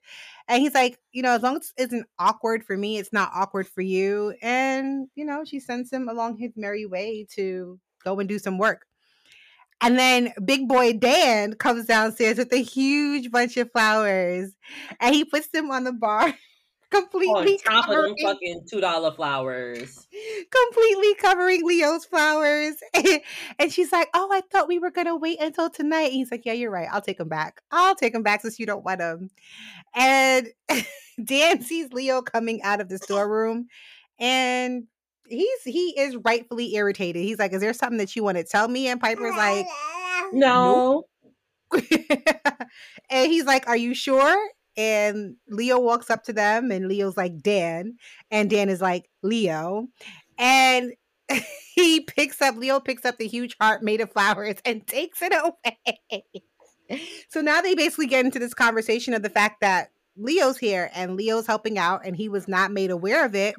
And he's like, you know, as long as it isn't awkward for me, it's not awkward for you. And, you know, she sends him along his merry way to go and do some work. And then big boy Dan comes downstairs with a huge bunch of flowers and he puts them on the bar *laughs* completely On top of them fucking two dollar flowers. completely covering Leo's flowers. *laughs* and she's like, Oh, I thought we were going to wait until tonight. And he's like, Yeah, you're right. I'll take them back. I'll take them back since you don't want them. And *laughs* Dan sees Leo coming out of the storeroom and he's he is rightfully irritated. He's like, Is there something that you want to tell me? And Piper's like, No. *laughs* and he's like, Are you sure? And Leo walks up to them, and Leo's like, Dan. And Dan is like, Leo. And *laughs* he picks up, Leo picks up the huge heart made of flowers *laughs* and takes it away. *laughs* so now they basically get into this conversation of the fact that Leo's here and Leo's helping out, and he was not made aware of it.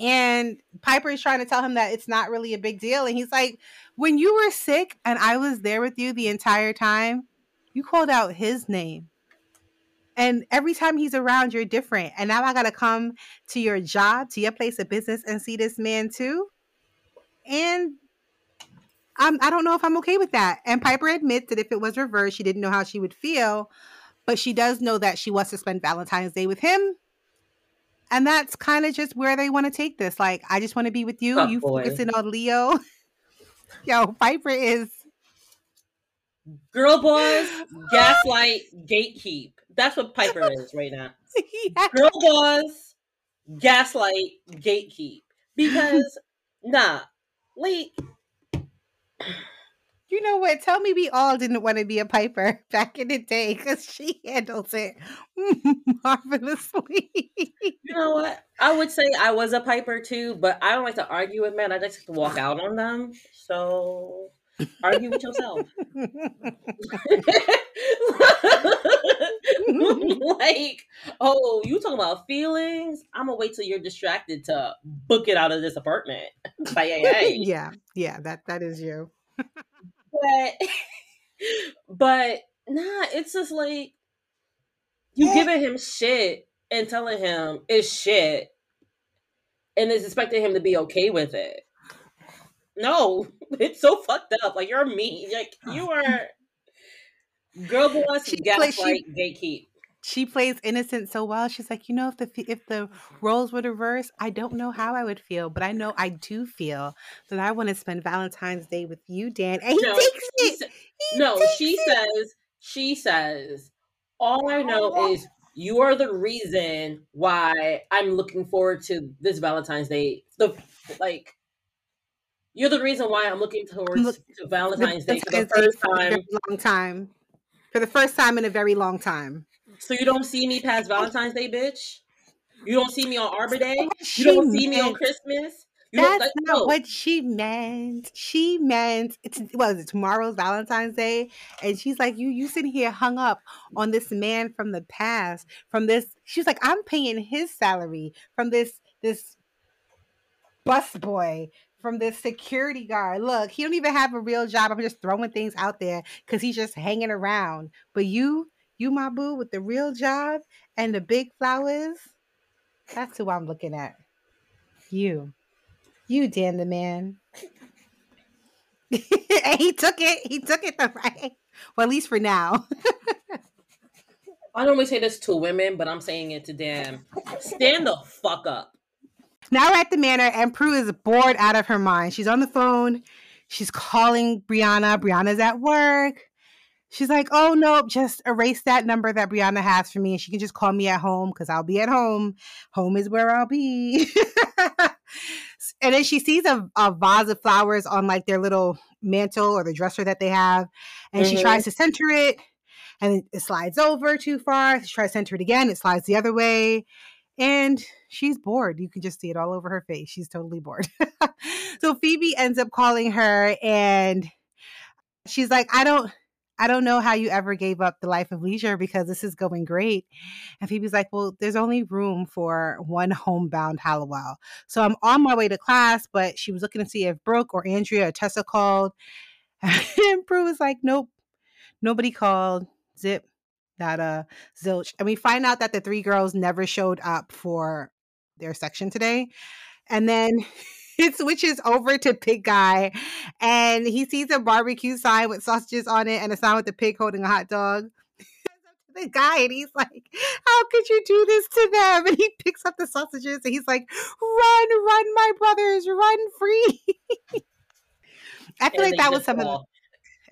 And Piper is trying to tell him that it's not really a big deal. And he's like, When you were sick and I was there with you the entire time, you called out his name. And every time he's around, you're different. And now I got to come to your job, to your place of business, and see this man too. And I'm, I don't know if I'm okay with that. And Piper admits that if it was reversed, she didn't know how she would feel. But she does know that she wants to spend Valentine's Day with him. And that's kind of just where they want to take this. Like, I just want to be with you. Oh, you boy. focusing on Leo. *laughs* Yo, Piper is Girl boss, *gasps* gaslight, gatekeep. That's what Piper *laughs* is right now. Yeah. Girl boss, gaslight, gatekeep. Because *laughs* nah, like *sighs* You know what? Tell me we all didn't want to be a Piper *laughs* back in the day because she handles it marvelously. you know what? I would say I was a Piper too, but I don't like to argue with men. I just like to walk out on them. So argue with yourself. *laughs* *laughs* like, oh, you talking about feelings? I'm gonna wait till you're distracted to book it out of this apartment. Bye, yay, yay. yeah, yeah, that that is you. But, *laughs* but nah, it's just like you giving him shit and telling him it's shit, and is expecting him to be okay with it. No, it's so fucked up. Like you're mean. Like you are. Girl boss, She play- she- gaslight, gatekeep. She plays innocent so well. She's like, you know, if the if the roles were reversed, I don't know how I would feel, but I know I do feel that I want to spend Valentine's Day with you, Dan. And he No, takes it. sa- He no, takes she it. says, she says, all I know oh. is you are the reason why I'm looking forward to this Valentine's Day. The like, you're the reason why I'm looking towards look- to Valentine's Day for the first time. long time. For the first time in a very long time. So you don't see me past Valentine's Day, bitch. You don't see me on Arbor Day. You don't see me on Christmas. You That's like, not no. what she meant. She meant it's what is it tomorrow's Valentine's Day, and she's like, "You, you sitting here hung up on this man from the past, from this." She's like, "I'm paying his salary from this this bus boy, from this security guard. Look, he don't even have a real job. I'm just throwing things out there because he's just hanging around. But you, you, my boo, with the real job and the big flowers, that's who I'm looking at. You." You Dan the man. *laughs* and he took it. He took it the *laughs* right. Well, at least for now. *laughs* I normally say this to women, but I'm saying it to them. Stand the fuck up. Now we're at the manor, and Prue is bored out of her mind. She's on the phone. She's calling Brianna. Brianna's at work. She's like, oh nope, just erase that number that Brianna has for me, and she can just call me at home because I'll be at home. Home is where I'll be. *laughs* and then she sees a, a, vase of flowers on like their little mantle or the dresser that they have, and mm-hmm. she tries to center it, and it slides over too far. She tries to center it again, it slides the other way, and she's bored. You can just see it all over her face. She's totally bored. *laughs* so Phoebe ends up calling her, and she's like, I don't I don't know how you ever gave up the life of leisure because this is going great. And Phoebe's like, Well, there's only room for one homebound Halliwell. So I'm on my way to class, but she was looking to see if Brooke or Andrea or Tessa called. *laughs* and Prue was like, Nope, nobody called. Zip, nada, uh, zilch. And we find out that the three girls never showed up for their section today. And then *laughs* it switches over to Pig Guy and he sees a barbecue sign with sausages on it and a sign with the pig holding a hot dog. *laughs* the guy and he's like, How could you do this to them? *laughs* And he picks up the sausages and he's like, Run, run, my brothers, run free. I feel and like that was some fall.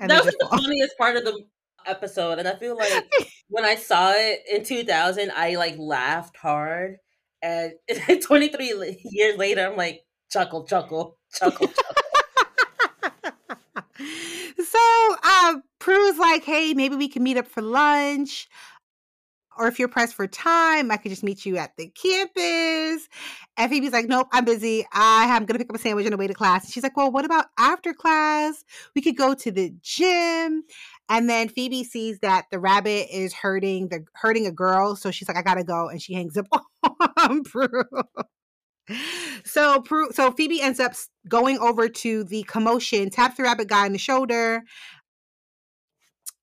of the, that was the funniest part of the episode. And I feel like *laughs* when I saw it in 2000, I like laughed hard. And *laughs* 23 years later, I'm like, chuckle, chuckle, chuckle, *laughs* chuckle. so uh, Prue's like, hey, maybe we can meet up for lunch. Or if you're pressed for time, I could just meet you at the campus. And Phoebe's like, nope, I'm busy. I am going to pick up a sandwich on the way to class. And she's like, well, what about after class? We could go to the gym. And then Phoebe sees that the rabbit is hurting the hurting a girl. So she's like, I got to go. And she hangs up *laughs* on Prue so Prue, so Phoebe ends up going over to the commotion, taps the rabbit guy in the shoulder.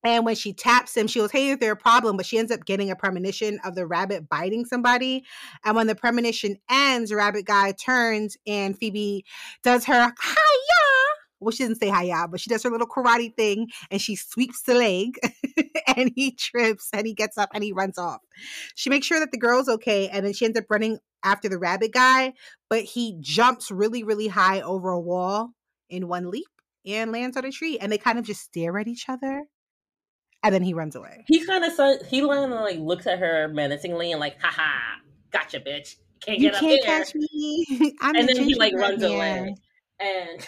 And when she taps him, she goes, Hey, is there a problem? But she ends up getting a premonition of the rabbit biting somebody. And when the premonition ends, rabbit guy turns and Phoebe does her hiya well, she doesn't say hiya, but she does her little karate thing and she sweeps the leg *laughs* and he trips and he gets up and he runs off. She makes sure that the girl's okay and then she ends up running after the rabbit guy, but he jumps really, really high over a wall in one leap and lands on a tree and they kind of just stare at each other and then he runs away. He kind of he kind of like looks at her menacingly and like, haha, gotcha, bitch. Can't get you get can't up here. catch me. *laughs* I'm and then he like runs man. away. And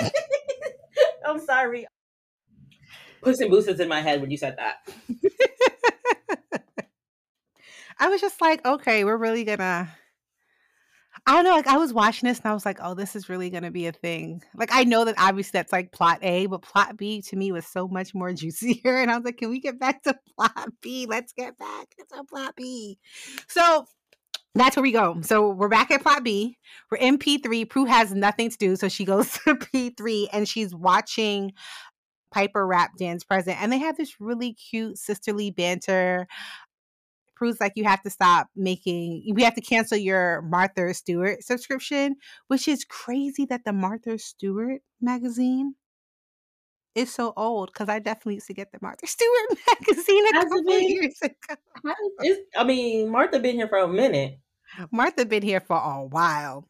*laughs* I'm sorry. Puss in Boots is in my head when you said that. *laughs* I was just like, okay, we're really gonna. I don't know. Like I was watching this and I was like, oh, this is really gonna be a thing. Like I know that obviously that's like plot A, but plot B to me was so much more *laughs* juicier. And I was like, can we get back to plot B? Let's get back to plot B. So that's where we go. So we're back at plot B. We're in P3. Prue has nothing to do, so she goes *laughs* to P3 and she's watching Piper rap dance present. And they have this really cute sisterly banter. Prue's like, you have to stop making, we have to cancel your Martha Stewart subscription, which is crazy that the Martha Stewart magazine is so old because I definitely used to get the Martha *laughs* Stewart magazine a couple been, years ago. I mean, Martha been here for a minute. Martha been here for a while.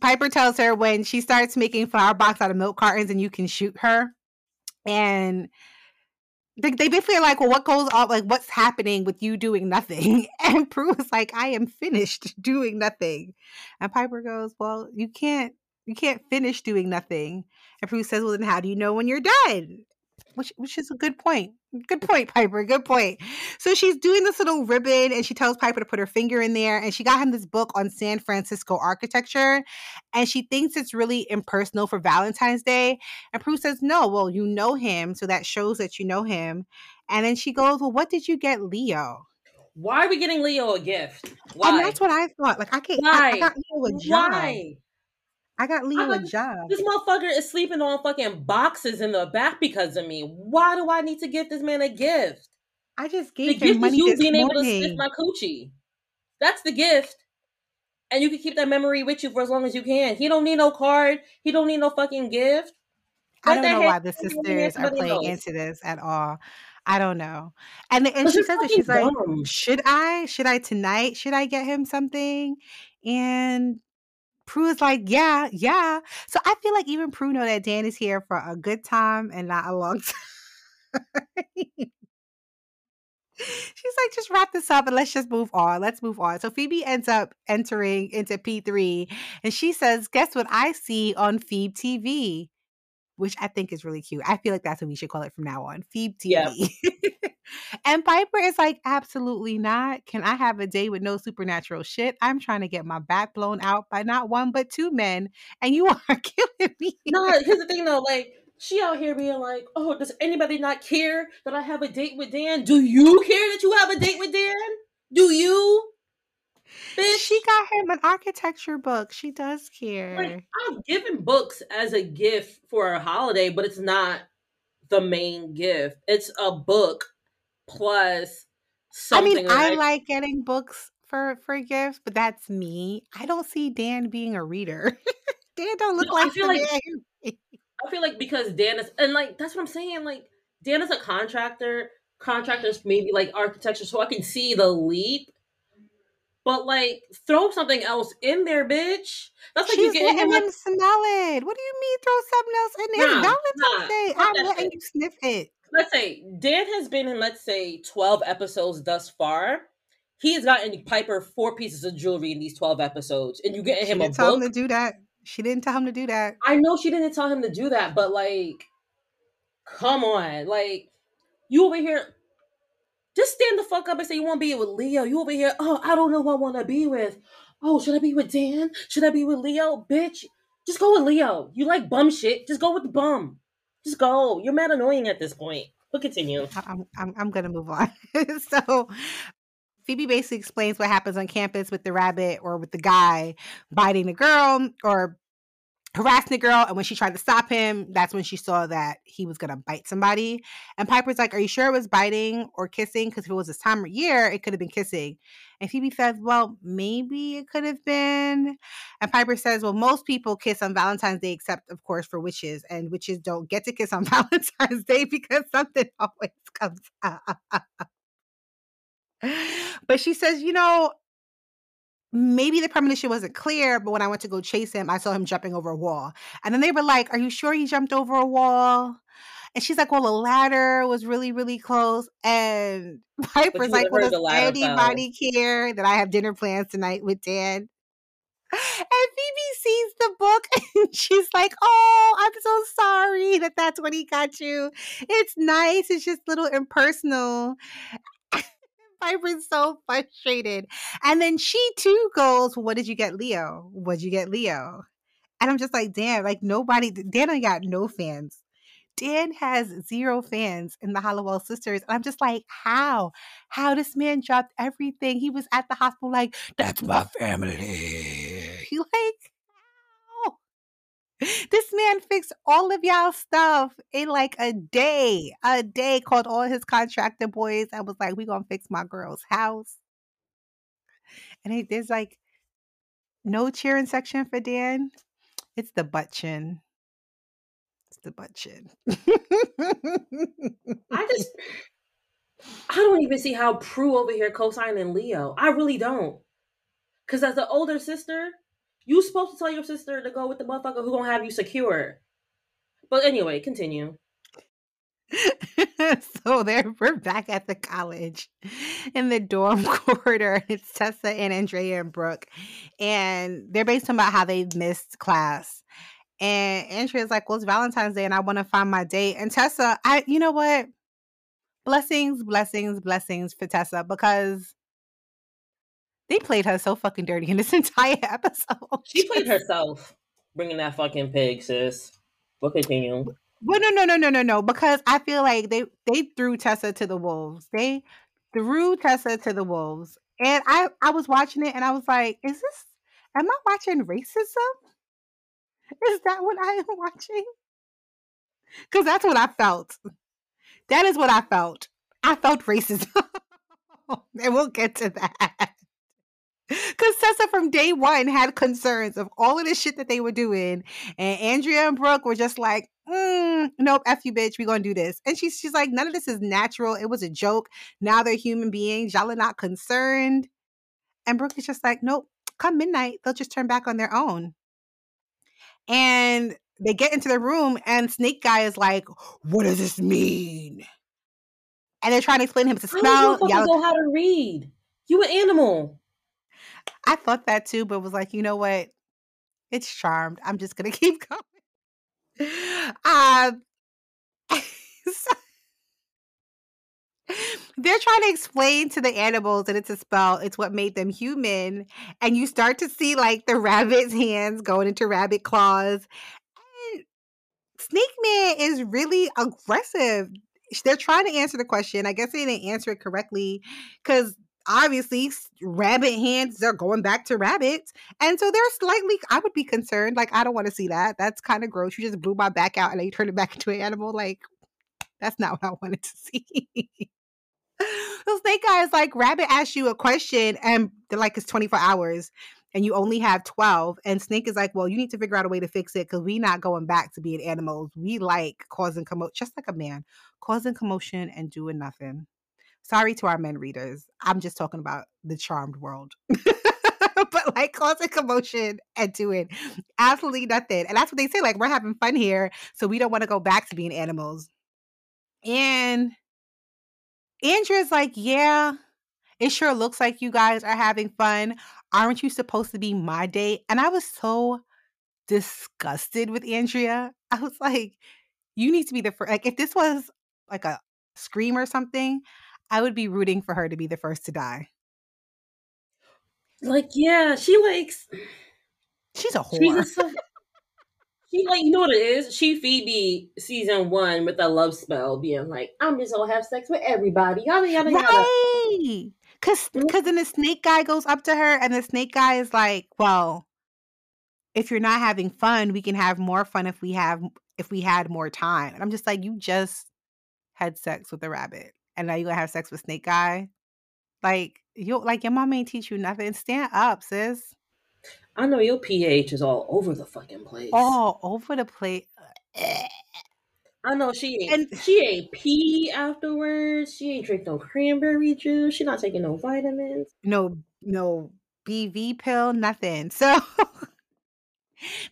Piper tells her when she starts making flower box out of milk cartons and you can shoot her. And they, they basically are like, well, what goes on? Like, what's happening with you doing nothing? *laughs* And Prue is like, I am finished *laughs* doing nothing. And Piper goes, well, you can't, you can't finish doing nothing. And Prue says, well, then how do you know when you're done? Which, which is a good point. Good point, Piper. Good point. So she's doing this little ribbon and she tells Piper to put her finger in there. And she got him this book on San Francisco architecture. And she thinks it's really impersonal for Valentine's Day. And Prue says, No, well, you know him. So that shows that you know him. And then she goes, Well, what did you get Leo? Why are we getting Leo a gift? Why? And that's what I thought. Like, I can't. Why? I, I got Leo a job. Why? I got Leo a job. This motherfucker is sleeping on fucking boxes in the back because of me. Why do I need to give this man a gift? I just gave the gift money is you being morning. able to sniff my coochie. That's the gift. And you can keep that memory with you for as long as you can. He don't need no card. He don't need no fucking gift. I don't know why the sisters are playing else? into this at all. I don't know. And and she says that she's dumb. like, should I? Should I tonight? Should I get him something? And Prue is like, yeah, yeah. So I feel like even Prue know that Dan is here for a good time and not a long *laughs* time. She's like, just wrap this up and let's just move on. Let's move on. So Phoebe ends up entering into P3 and she says, Guess what I see on Phoebe TV? Which I think is really cute. I feel like that's what we should call it from now on. Phoebe TV. Yep. *laughs* and Piper is like, absolutely not. Can I have a day with no supernatural shit? I'm trying to get my back blown out by not one but two men, and you *laughs* are killing me. No, here's the thing though, like she out here being like, "Oh, does anybody not care that I have a date with Dan? Do you care that you have a date with Dan? Do you?" Bitch. She got him an architecture book. She does care. Like, I've given books as a gift for a holiday, but it's not the main gift. It's a book plus something. I mean, I, I like getting books for for gifts, but that's me. I don't see Dan being a reader. *laughs* Dan don't look no, like I feel like I feel like because Dan is and like that's what I'm saying. Like Dan is a contractor. Contractors maybe like architecture, so I can see the leap. But like, throw something else in there, bitch. That's like She's you getting him, him smell it. What do you mean throw something else in there? Nah, Valentine's nah, Day. I'm letting you sniff it. Let's say Dan has been in, let's say, 12 episodes thus far. He has gotten Piper four pieces of jewelry in these 12 episodes, and you getting him a tell book. him to do that. She didn't tell him to do that. I know she didn't tell him to do that, but like, come on, like, you over here. Just stand the fuck up and say you want to be with Leo. You over here, oh, I don't know who I want to be with. Oh, should I be with Dan? Should I be with Leo? Bitch, just go with Leo. You like bum shit. Just go with the bum. Just go. You're mad annoying at this point. We'll continue. I'm, I'm, I'm going to move on. *laughs* so Phoebe basically explains what happens on campus with the rabbit or with the guy biting the girl or harassing the girl. And when she tried to stop him, that's when she saw that he was going to bite somebody. And Piper's like, Are you sure it was biting or kissing? Because if it was this time of year, it could have been kissing. And Phoebe says, Well, maybe it could have been. And Piper says, Well, most people kiss on Valentine's Day, except, of course, for witches. And witches don't get to kiss on *laughs* Valentine's Day because something always comes up. but she says, you know, maybe the premonition wasn't clear, but when I went to go chase him, I saw him jumping over a wall. And then they were like, Are you sure he jumped over a wall? And she's like, Well, the ladder was really, really close. And *laughs* Piper's like, Well, does anybody fell. care that I have dinner plans tonight with Dan? *gasps* And Phoebe sees the book *laughs* and she's like, Oh, I'm so sorry that that's what he got you. It's nice. It's just a little impersonal. Piper's so frustrated. And then she too goes, well, What did you get, Leo? What'd you get, Leo? And I'm just like, damn, like nobody, Dan I got no fans. Dan has zero fans in the Halliwell sisters. And I'm just like, how? How this man dropped everything? He was at the hospital, like, that's my family. He *laughs* like, *laughs* this man fixed all of y'all stuff in like a day. A day called all his contractor boys I was like, we gonna fix my girl's house. And it, there's like no cheering section for Dan. It's the butt chin. It's the butt chin. I just *laughs* I don't even see how Prue over here co-signing Leo. I really don't. Cause as the older sister, you supposed to tell your sister to go with the motherfucker who gonna have you secure. But anyway, continue. *laughs* so there we're back at the college in the dorm *laughs* corridor. It's Tessa and Andrea and Brooke. And they're based on about how they missed class. And Andrea's like, Well, it's Valentine's Day and I want to find my date. And Tessa, I you know what? Blessings, blessings, blessings for Tessa because they played her so fucking dirty in this *laughs* entire episode. She played herself, bringing that fucking pig, sis. We'll continue. Well, no, no, no, no, no, no. Because I feel like they they threw Tessa to the wolves. They threw Tessa to the wolves, and I I was watching it, and I was like, "Is this? Am I watching racism? Is that what I am *laughs* watching? Because that's what I felt. That is what I felt. I felt racism, *laughs* and we'll get to that. Because Tessa from day one had concerns of all of the shit that they were doing. And Andrea and Brooke were just like, mm, nope, F you, bitch. We're going to do this. And she's, she's like, none of this is natural. It was a joke. Now they're human beings. Y'all are not concerned. And Brooke is just like, nope, come midnight, they'll just turn back on their own. And they get into the room, and Snake Guy is like, what does this mean? and they're trying to explain to him to How smell. do you know how to read? You an animal. I thought that too, but was like, you know what? It's charmed. I'm just gonna *laughs* keep going. Um, *laughs* so- they're trying to explain to the animals that it's a spell. It's what made them human, and you start to see like the *laughs* rabbit's hands going into rabbit claws. Snake Man is really aggressive. They're trying to answer the question. I guess they didn't answer it correctly because obviously rabbit hands are going back to rabbits and so they're slightly i would be concerned like i don't want to see that that's kind of gross you just blew my back out and then you turned it back *laughs* into an animal like that's not what i wanted to see. So snake is like rabbit asks you a question and they're like it's 24 hours and you only have 12 and snake is like well you need to figure out a way to fix it because we not going back to being animals we like causing commotion just like a man causing commotion and doing nothing Sorry to our men readers. I'm just talking about the charmed world. *laughs* but like cause a commotion and doing absolutely nothing. And that's what they say. Like, we're having fun here. So we don't want to go back to being animals. And Andrea's like, yeah, it sure looks like you guys are having fun. Aren't you supposed to be my date? And I was so disgusted with Andrea. I was like, you need to be the first. Like, if this was like a scream or something, I would be rooting for her to be the first to die. Like, yeah, she likes. She's a She's whore. a she like you know what it is. She Phoebe season one with a love spell, being like, "I'm just gonna have sex with everybody." Yada yada yada. Right. Cause Mhm. cause then the snake guy goes up to her and the snake guy is like, Well, if you're not having fun, we can have more fun if we have if we had more time. And I'm just like, you just had sex with a rabbit and now you're gonna have sex with snake guy. Like you like your mom ain't teach you nothing. Stand up, sis. I know your pH is all over the fucking place. All over the place. Uh, eh. I know she ain't. And- she ain't pee afterwards. She ain't drink no cranberry juice. She not taking no vitamins. no no BV pill, nothing. *laughs* So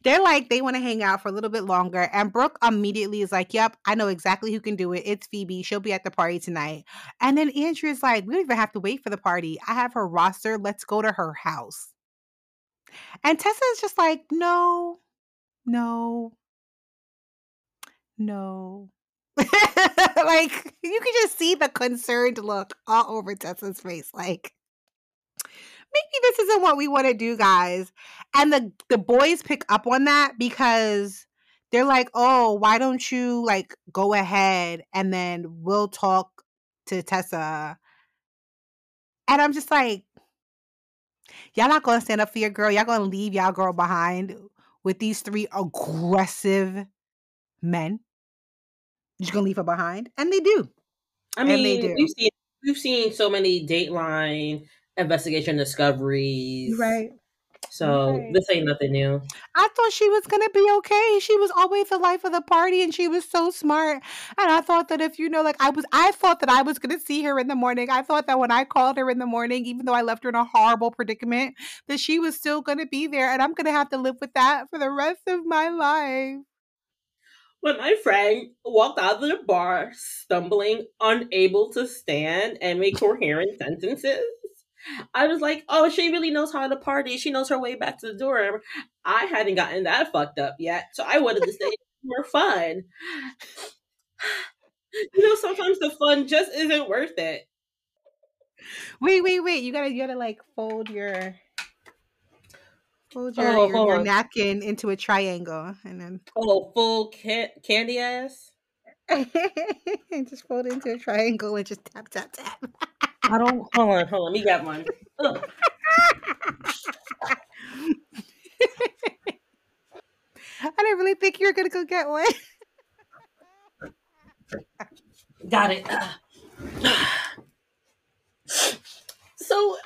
they're like they want to hang out for a little bit longer. And Brooke immediately is like, "Yep, I know exactly who can do it. It's Phoebe. She'll be at the party tonight." And then Andrea's like, "We don't even have to wait for the party. I have her roster. Let's go to her house." And Tessa is just like, "No, no, no." *laughs* like you can just see the concerned look all over Tessa's face. Like maybe this isn't what we want to do, guys. And the the boys pick up on that because they're like, "Oh, why don't you like go ahead and then we'll talk to Tessa." And I'm just like, y'all not gonna stand up for your girl. Y'all gonna leave y'all girl behind with these three aggressive men. You're gonna leave her behind, and they do. I And they mean, do. we've seen we've seen so many Dateline investigation discoveries. Right. So Right. this ain't nothing new. I thought she was gonna be okay. She was always the life of the party, and she was so smart. And I thought that if you know, like I was, I thought that I was gonna see her in the morning. I thought that when I called her in the morning, even though I left her in a horrible predicament, that she was still gonna be there, and I'm gonna have to live with that for the rest of my life. When my friend walked out of the bar stumbling, unable to stand and make coherent sentences, I was like, oh, she really knows how to party. She knows her way back to the dorm. I hadn't gotten that fucked up yet, so I wanted to stay *laughs* more fun. You know, sometimes the fun just isn't worth it. Wait, wait, wait! You gotta, you gotta like fold your, fold your, Oh, your, your napkin into a triangle, and then Oh, full can- candy ass. and *laughs* just fold it into a triangle and just tap, tap, tap. I don't. Hold on, hold on. Let me get one. *laughs* I didn't really think you were gonna go get one. *laughs* Got it. *sighs* so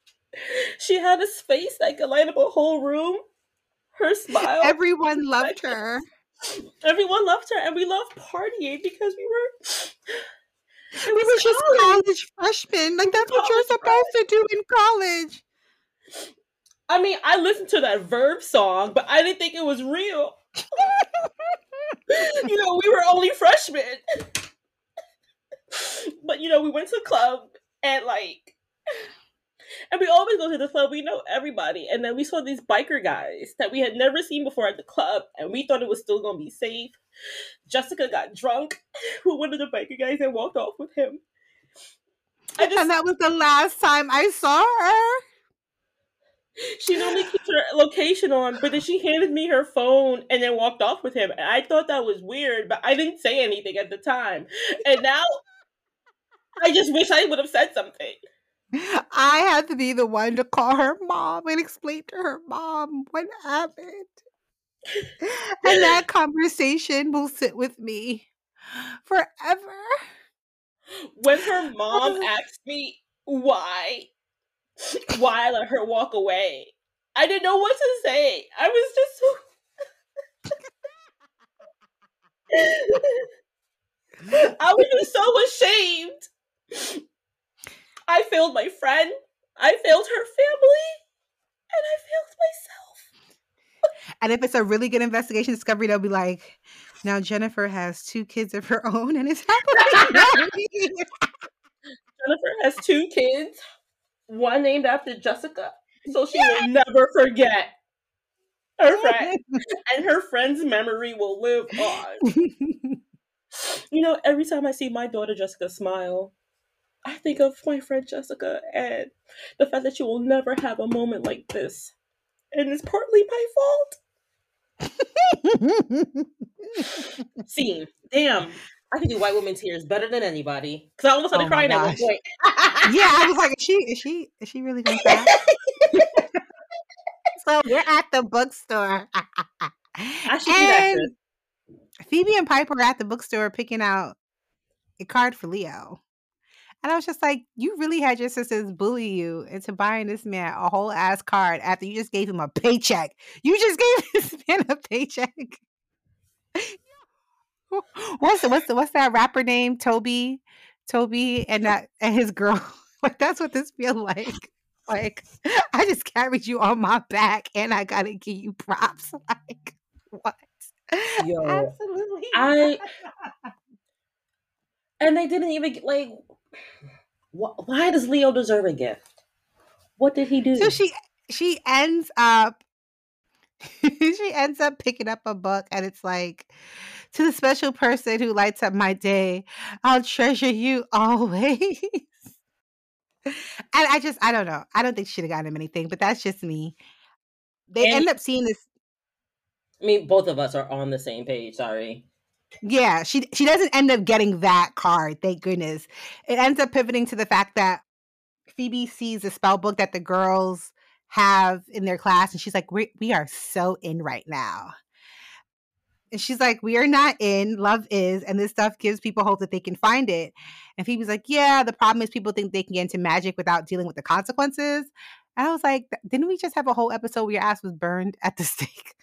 *sighs* she had a space that could light up a whole room. Her smile. Everyone loved *laughs* her. Everyone loved her, and we loved partying because we were. It We were was just college. freshmen. Like that's what you're supposed to do in college. I mean, I listened to that Verb song, but I didn't think it was real. you know, we were only freshmen. but you know, we went to the club and like and we always go to the club. We know everybody. And then we saw these biker guys that we had never seen before at the club, and we thought it was still gonna be safe. Jessica got drunk *laughs* with one of the biker guys and walked off with him. Just, and that was the last time I saw her. She normally keeps her location on, but then she handed me her phone and then walked off with him. And I thought that was weird, but I didn't say anything at the time. And now I just wish I would have said something. I had to be the one to call her mom and explain to her mom what happened. and that conversation will sit with me forever. When her mom oh. asked me why, why I let her walk away, I didn't know what to say. I was just *laughs* I was just so ashamed. I failed my friend. I failed her family. And I failed myself. and if it's a really good investigation discovery, they'll be like, now Jennifer has two kids of her own and it's happily *laughs* Jennifer has two kids, one named after Jessica. So she yes! will never forget her friend. and her friend's memory will live on. *laughs* you know, every time I see my daughter Jessica smile, I think of my friend Jessica and the fact that you will never have a moment like this. And it's partly my fault. *laughs* Scene. Damn. I can do white woman tears better than anybody. Cause I almost started oh crying at one point. yeah, I was like, is she is she is she really gonna cry? *laughs* so we're at the bookstore. I should and do that. Phoebe and Piper are at the bookstore picking out a card for Leo. And I was just like, you really had your sisters bully you into buying this man a whole ass card after you just gave him a paycheck. You just *laughs* gave this man a paycheck. *laughs* what's the, what's the, what's that rapper name? Toby, Toby, and that and his girl. *laughs* like that's what this feels like. Like I just carried you on my back, and I gotta give you props. Like what? Yo, absolutely. I and they didn't even like why does Leo deserve a gift? What did he do? So she she ends up *laughs* she ends up picking up a book and it's like to the special person who lights up my day, I'll treasure you always. *laughs* and I just I don't know. I don't think she'd have gotten him anything, but that's just me. They and, end up seeing this. I mean, both of us are on the same page. Sorry. Yeah, she she doesn't end up getting that card, thank goodness. It ends up pivoting to the fact that Phoebe sees a spell book that the girls have in their class and she's like we, we are so in right now. And she's like, We are not in, love is, and this stuff gives people hope that they can find it. And Phoebe's like, Yeah, the problem is people think they can get into magic without dealing with the consequences. And I was like, Didn't we just have a whole episode where your ass was burned at the *laughs* stake?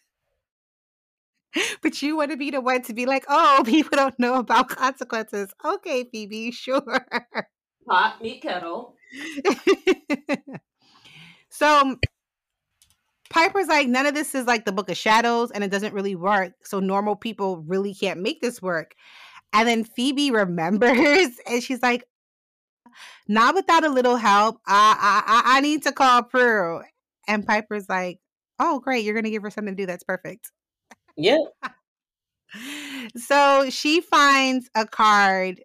*laughs* but you want to be the one to be like, oh, *laughs* people don't know about consequences. Okay, Phoebe, sure. Pot, meat, kettle. *laughs* so Piper's like, none of this is like the Book of Shadows and it doesn't really work. So normal people really can't make this work. And then Phoebe remembers and she's like, not without a little help. I I I need to call Prue. And Piper's like, oh, great. You're going to give her something to do. That's perfect. Yeah. *laughs* so she finds a card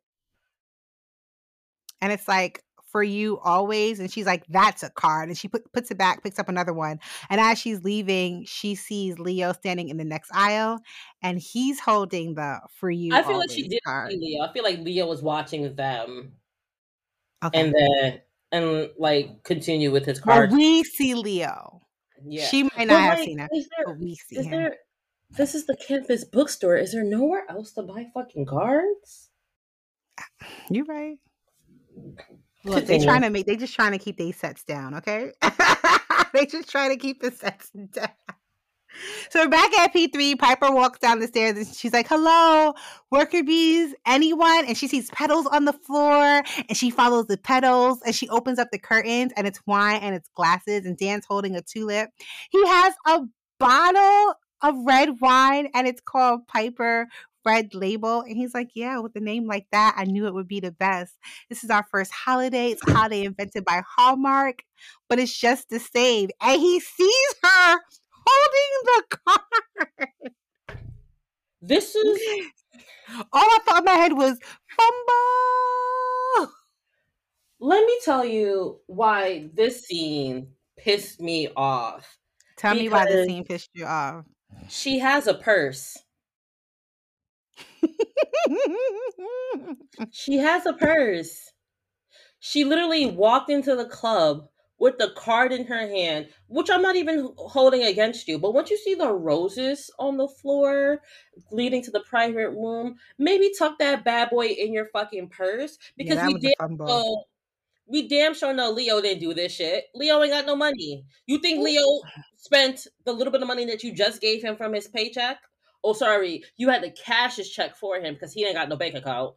and it's like for you always and she's like that's a card and she put, puts it back picks up another one and as she's leaving she sees leo standing in the next aisle and he's holding the for you i feel like she did card. see leo i feel like leo was watching them okay. and then and like continue with his card well, we see leo yeah she might not but have like, seen it there, but we see him there, this is the campus bookstore. Is there nowhere else to buy fucking cards? You're right. Look, they trying to make they just trying to keep these sets down, okay? *laughs* they just trying to keep the sets *laughs* down. So we're back at P3. Piper walks down the stairs and she's like, Hello, worker bees, anyone? And she sees petals on the floor and she follows the petals and she opens up the curtains and it's wine and it's glasses and Dan's holding a tulip. He has a bottle of red wine and it's called Piper red label? And he's like, Yeah, with a name like that, I knew it would be the best. This is our first holiday. It's a holiday invented by Hallmark, but it's just the same. And he sees her holding the card. This is *laughs* all I thought in my head was fumble. Let me tell you why this scene pissed me off. Tell me why this scene pissed you off. She has a purse. she has a purse. She literally walked into the club with the card in her hand, which I'm not even holding against you. But once you see the roses on the floor leading to the private room, maybe tuck that bad boy in your fucking purse because yeah, we did know we damn sure know Leo didn't do this shit. Leo ain't got no money. You think Leo spent the little bit of money that you just gave him from his paycheck? Oh, sorry, you had to cash his check for him because he ain't got no bank account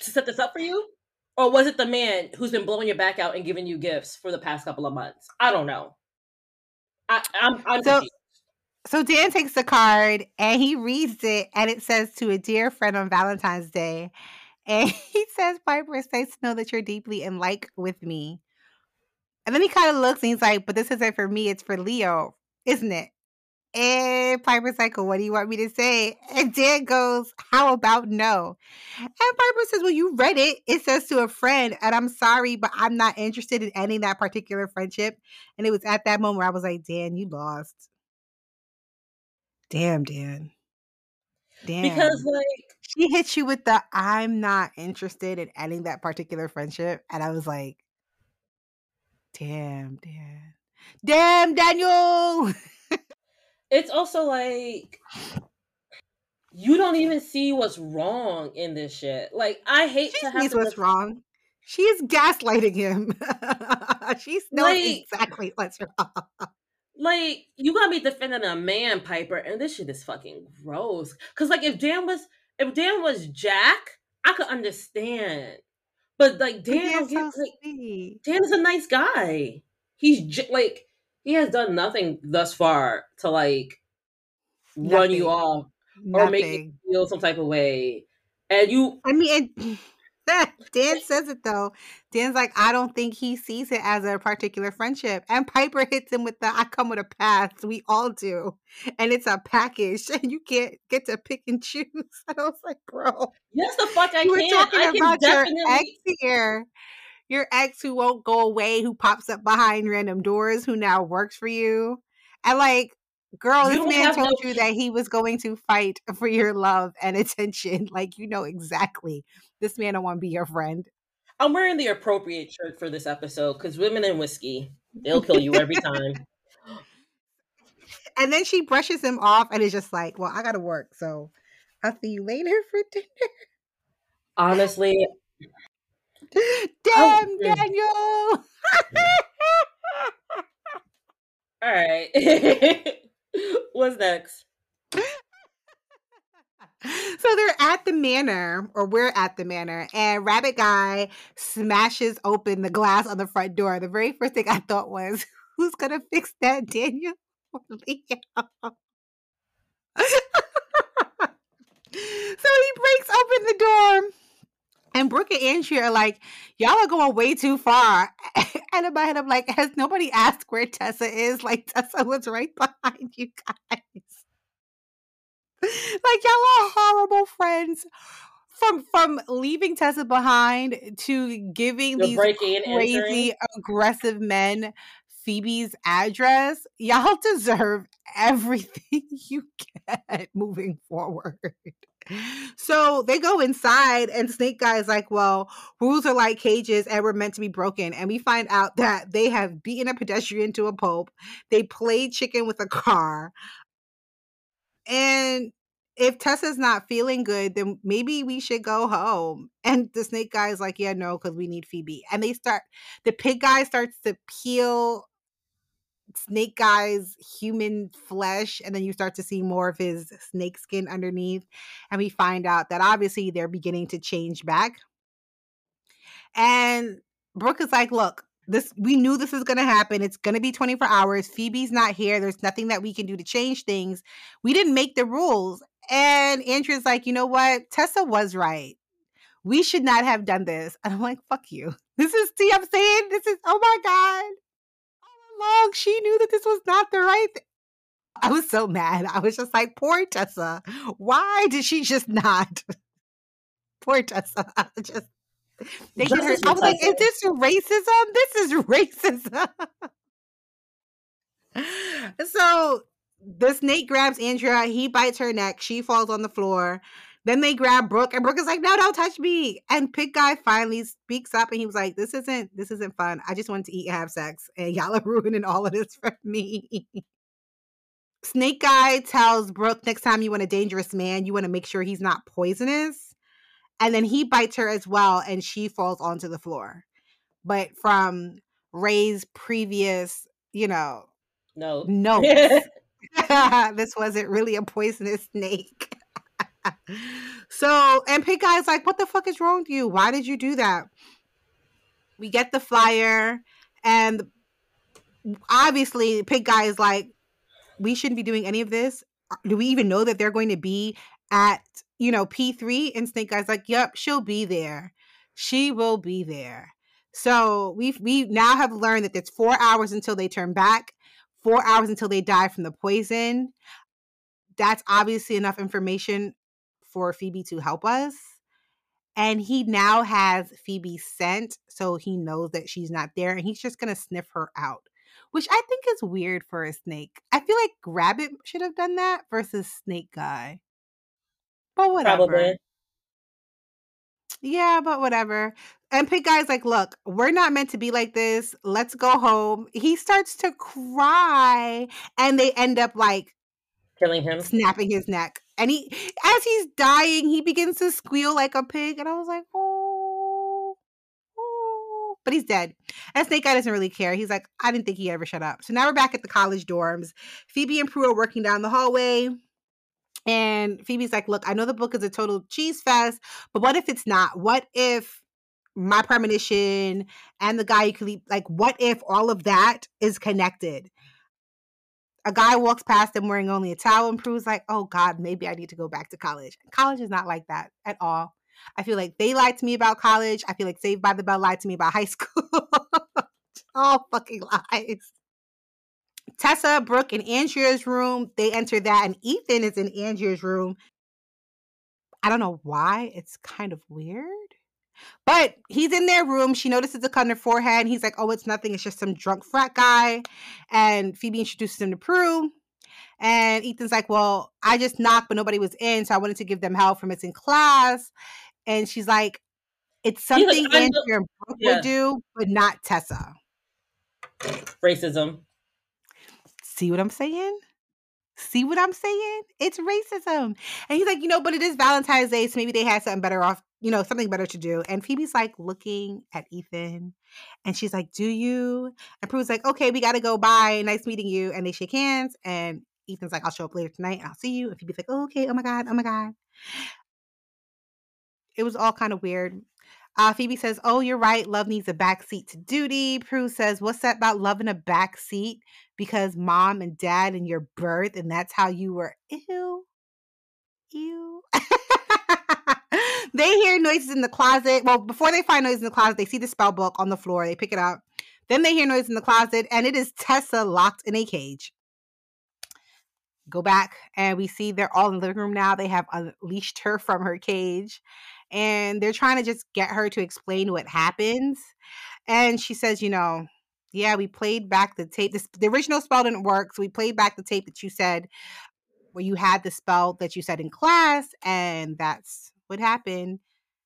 to set this up for you? Or was it the man who's been blowing your back out and giving you gifts for the past couple of months? I don't know. I, am I'm, I'm so, so Dan takes the card and he reads it, and it says to a dear friend on Valentine's Day. And he says, Piper, it's nice to know that you're deeply in like with me. And then he kind of looks and he's like, but this isn't for me, it's for Leo, isn't it? And Piper's like, well, what do you want me to say? And Dan goes, how about no? And Piper says, well, you read it. It says to a friend, and I'm sorry, but I'm not interested in ending that particular friendship. And it was at that moment where I was like, Dan, you lost. Damn, Dan. Damn. Because like she hit you with the I'm not interested in ending that particular friendship. And I was like, damn, Dan. Damn, Daniel. it's also like you don't even see what's wrong in this shit. Like I hate she to have sees what's wrong. She's gaslighting him. *laughs* She's knows like, exactly what's wrong. Like you gotta be defending a man, Piper, and this shit is fucking gross. Cause like if Dan was if Dan was Jack, I could understand. But like Dan, don't get, so like, Dan is a nice guy. He's j- like he has done nothing thus far to like nothing. run you off or make you feel some type of way. And you, I mean, it, *laughs* Dan says it though. Dan's like, I don't think he sees it as a particular friendship. And Piper hits him with the I come with a pass. We all do. And it's a package. *laughs* And you can't get to pick and choose. And *laughs* I was like, bro. Yes, the fuck I you can. talking I about definitely... your ex here. Your ex who won't go away, who pops up behind random doors, who now works for you. And like, girl, you this man told no... you that he was going to fight for your love and attention. Like, you know exactly this man don't want to be your friend. I'm wearing the appropriate shirt for this episode because women and whiskey, they'll kill you every time. *laughs* and then she brushes him off and is just like, Well, I gotta work, so I'll see you later for dinner. Honestly. *laughs* Damn, oh, Daniel. *laughs* All right. What's next? So they're at the manor, or we're at the manor, and Rabbit Guy smashes open the glass on the front door. The very first thing I thought was, *laughs* who's gonna fix that, Daniel? *laughs* so he breaks open the door. And Brooke and Andrea are like, y'all are going way too far. *laughs* And in my head, I'm like, has nobody asked where Tessa is? Like, Tessa was right behind you guys like y'all are horrible friends from from leaving Tessa behind to giving the these crazy aggressive men Phoebe's address, y'all *laughs* deserve everything *laughs* you get moving forward. So they go inside, and Snake Guy is like, Well, rules are like cages and we're meant to be broken. And we find out that they have beaten a pedestrian to a pulp. They played chicken with a car. And if Tessa's not feeling good, then maybe we should go home. And the snake guy is like, yeah, no, because we need Phoebe. And they start, the pig guy starts to peel snake guy's human flesh. And then you start to see more of his snake skin underneath. And we find out that obviously they're beginning to change back. And Brooke is like, look, this we knew this was going to happen it's going to be 24 hours phoebe's not here there's nothing that we can do to change things we didn't make the rules And Andrea's like, you know what? Tessa was right. We should not have done this. And I'm like, fuck you. *laughs* This is, see, I'm saying, this is, oh my God. All along, she knew that this was not the right thing. I was so mad. I was just like, poor Tessa. Why did she just *laughs* not? poor Tessa. I *laughs* just, they her, I was like, is this racism? This is racism. *laughs* so the snake grabs Andrea. He bites her neck. She falls on the floor. Then they grab Brooke, and Brooke is like, "No, don't touch me." And Pig Guy finally speaks up, and he was like, "This isn't this isn't fun. I just wanted to eat and have sex, and y'all are *laughs* ruining all of this for me." Snake Guy tells Brooke, "Next time you want a dangerous man, you want to make sure he's not poisonous." And then he bites her as well, and she falls onto the floor. But from Rae's previous, you know, no no, *laughs* *laughs* this wasn't really a poisonous snake. *laughs* so, and Pink Guy's like, what the fuck is wrong with you? Why did you do that? We get the flyer, and obviously, Pig Guy is like, we shouldn't be doing any of this. Do we even know that they're going to be at, you know, P3? And Snake Guy's like, yep, she'll be there. She will be there. So we've we now have learned that it's four hours until they turn back, four hours until they die from the poison. That's obviously enough information for Phoebe to help us. And he now has Phoebe sent, so he knows that she's not there, and he's just gonna sniff her out, which I think is weird for a snake. I feel like Rabbit should have done that versus Snake Guy. But whatever. Probably. Yeah, but whatever. And Pig Guy's like, look, we're not meant to be like this. Let's go home. He starts to cry, and they end up like killing him, snapping his neck. And he, as he's dying, he begins to squeal like a pig. And I was like, oh, oh. But he's dead. And Snake Guy doesn't really care. He's like, I didn't think he ever shut up. So now we're back at the college dorms. Phoebe and Prue are working down the hallway. And Phoebe's like, look, I know the book is a total cheese fest, but what if it's not? What if my premonition and the guy you could like, what if all of that is connected? a guy walks past them wearing only a towel and Prue's like, oh God, maybe I need to go back to college. College is not like that at all. I feel like they lied to me about college. I feel like Saved by the Bell lied to me about high *laughs* school. all fucking lies. Tessa, Brooke, and Andrea's room. They enter that, and Ethan is in Andrea's room. I don't know why. It's kind of weird. But he's in their room. She notices a cut on her forehead. He's like, oh, it's nothing. It's just some drunk frat guy. And Phoebe introduces him to Prue. And Ethan's like, well, I just knocked, but nobody was in. So I wanted to give them help from it's in class. And she's like, it's something like, Andrea and Brooke yeah. would do, but not Tessa. Racism. See what I'm saying? See what I'm saying? It's racism. And he's like, you know, but it is Valentine's Day, so maybe they had something better off you know, something better to do. And Phoebe's like looking at Ethan and she's like, Do you? And Prue's like, Okay, we gotta go. Bye. Nice meeting you. And they shake hands. And Ethan's like, I'll show up later tonight and I'll see you. And Phoebe's like, oh, okay. Oh my God. Oh my God. It was all kind of weird. Uh, Phoebe says, Oh, you're right. Love needs a backseat to duty. Prue says, What's that about loving a backseat? Because mom and dad and your birth, and that's how you were. Ew. Ew. *laughs* they hear noises in the closet. Well, before they find noises in the closet, they see the spell book on the floor. They pick it up. Then they hear noise in the closet, and it is Tessa locked in a cage. Go back, and we see they're all in the living room now. They have unleashed her from her cage, and they're trying to just get her to explain what happens. And she says, You know, yeah, we played back the tape. This, the original spell didn't work, so we played back the tape that you said where you had the spell that you said in class, and that's what happened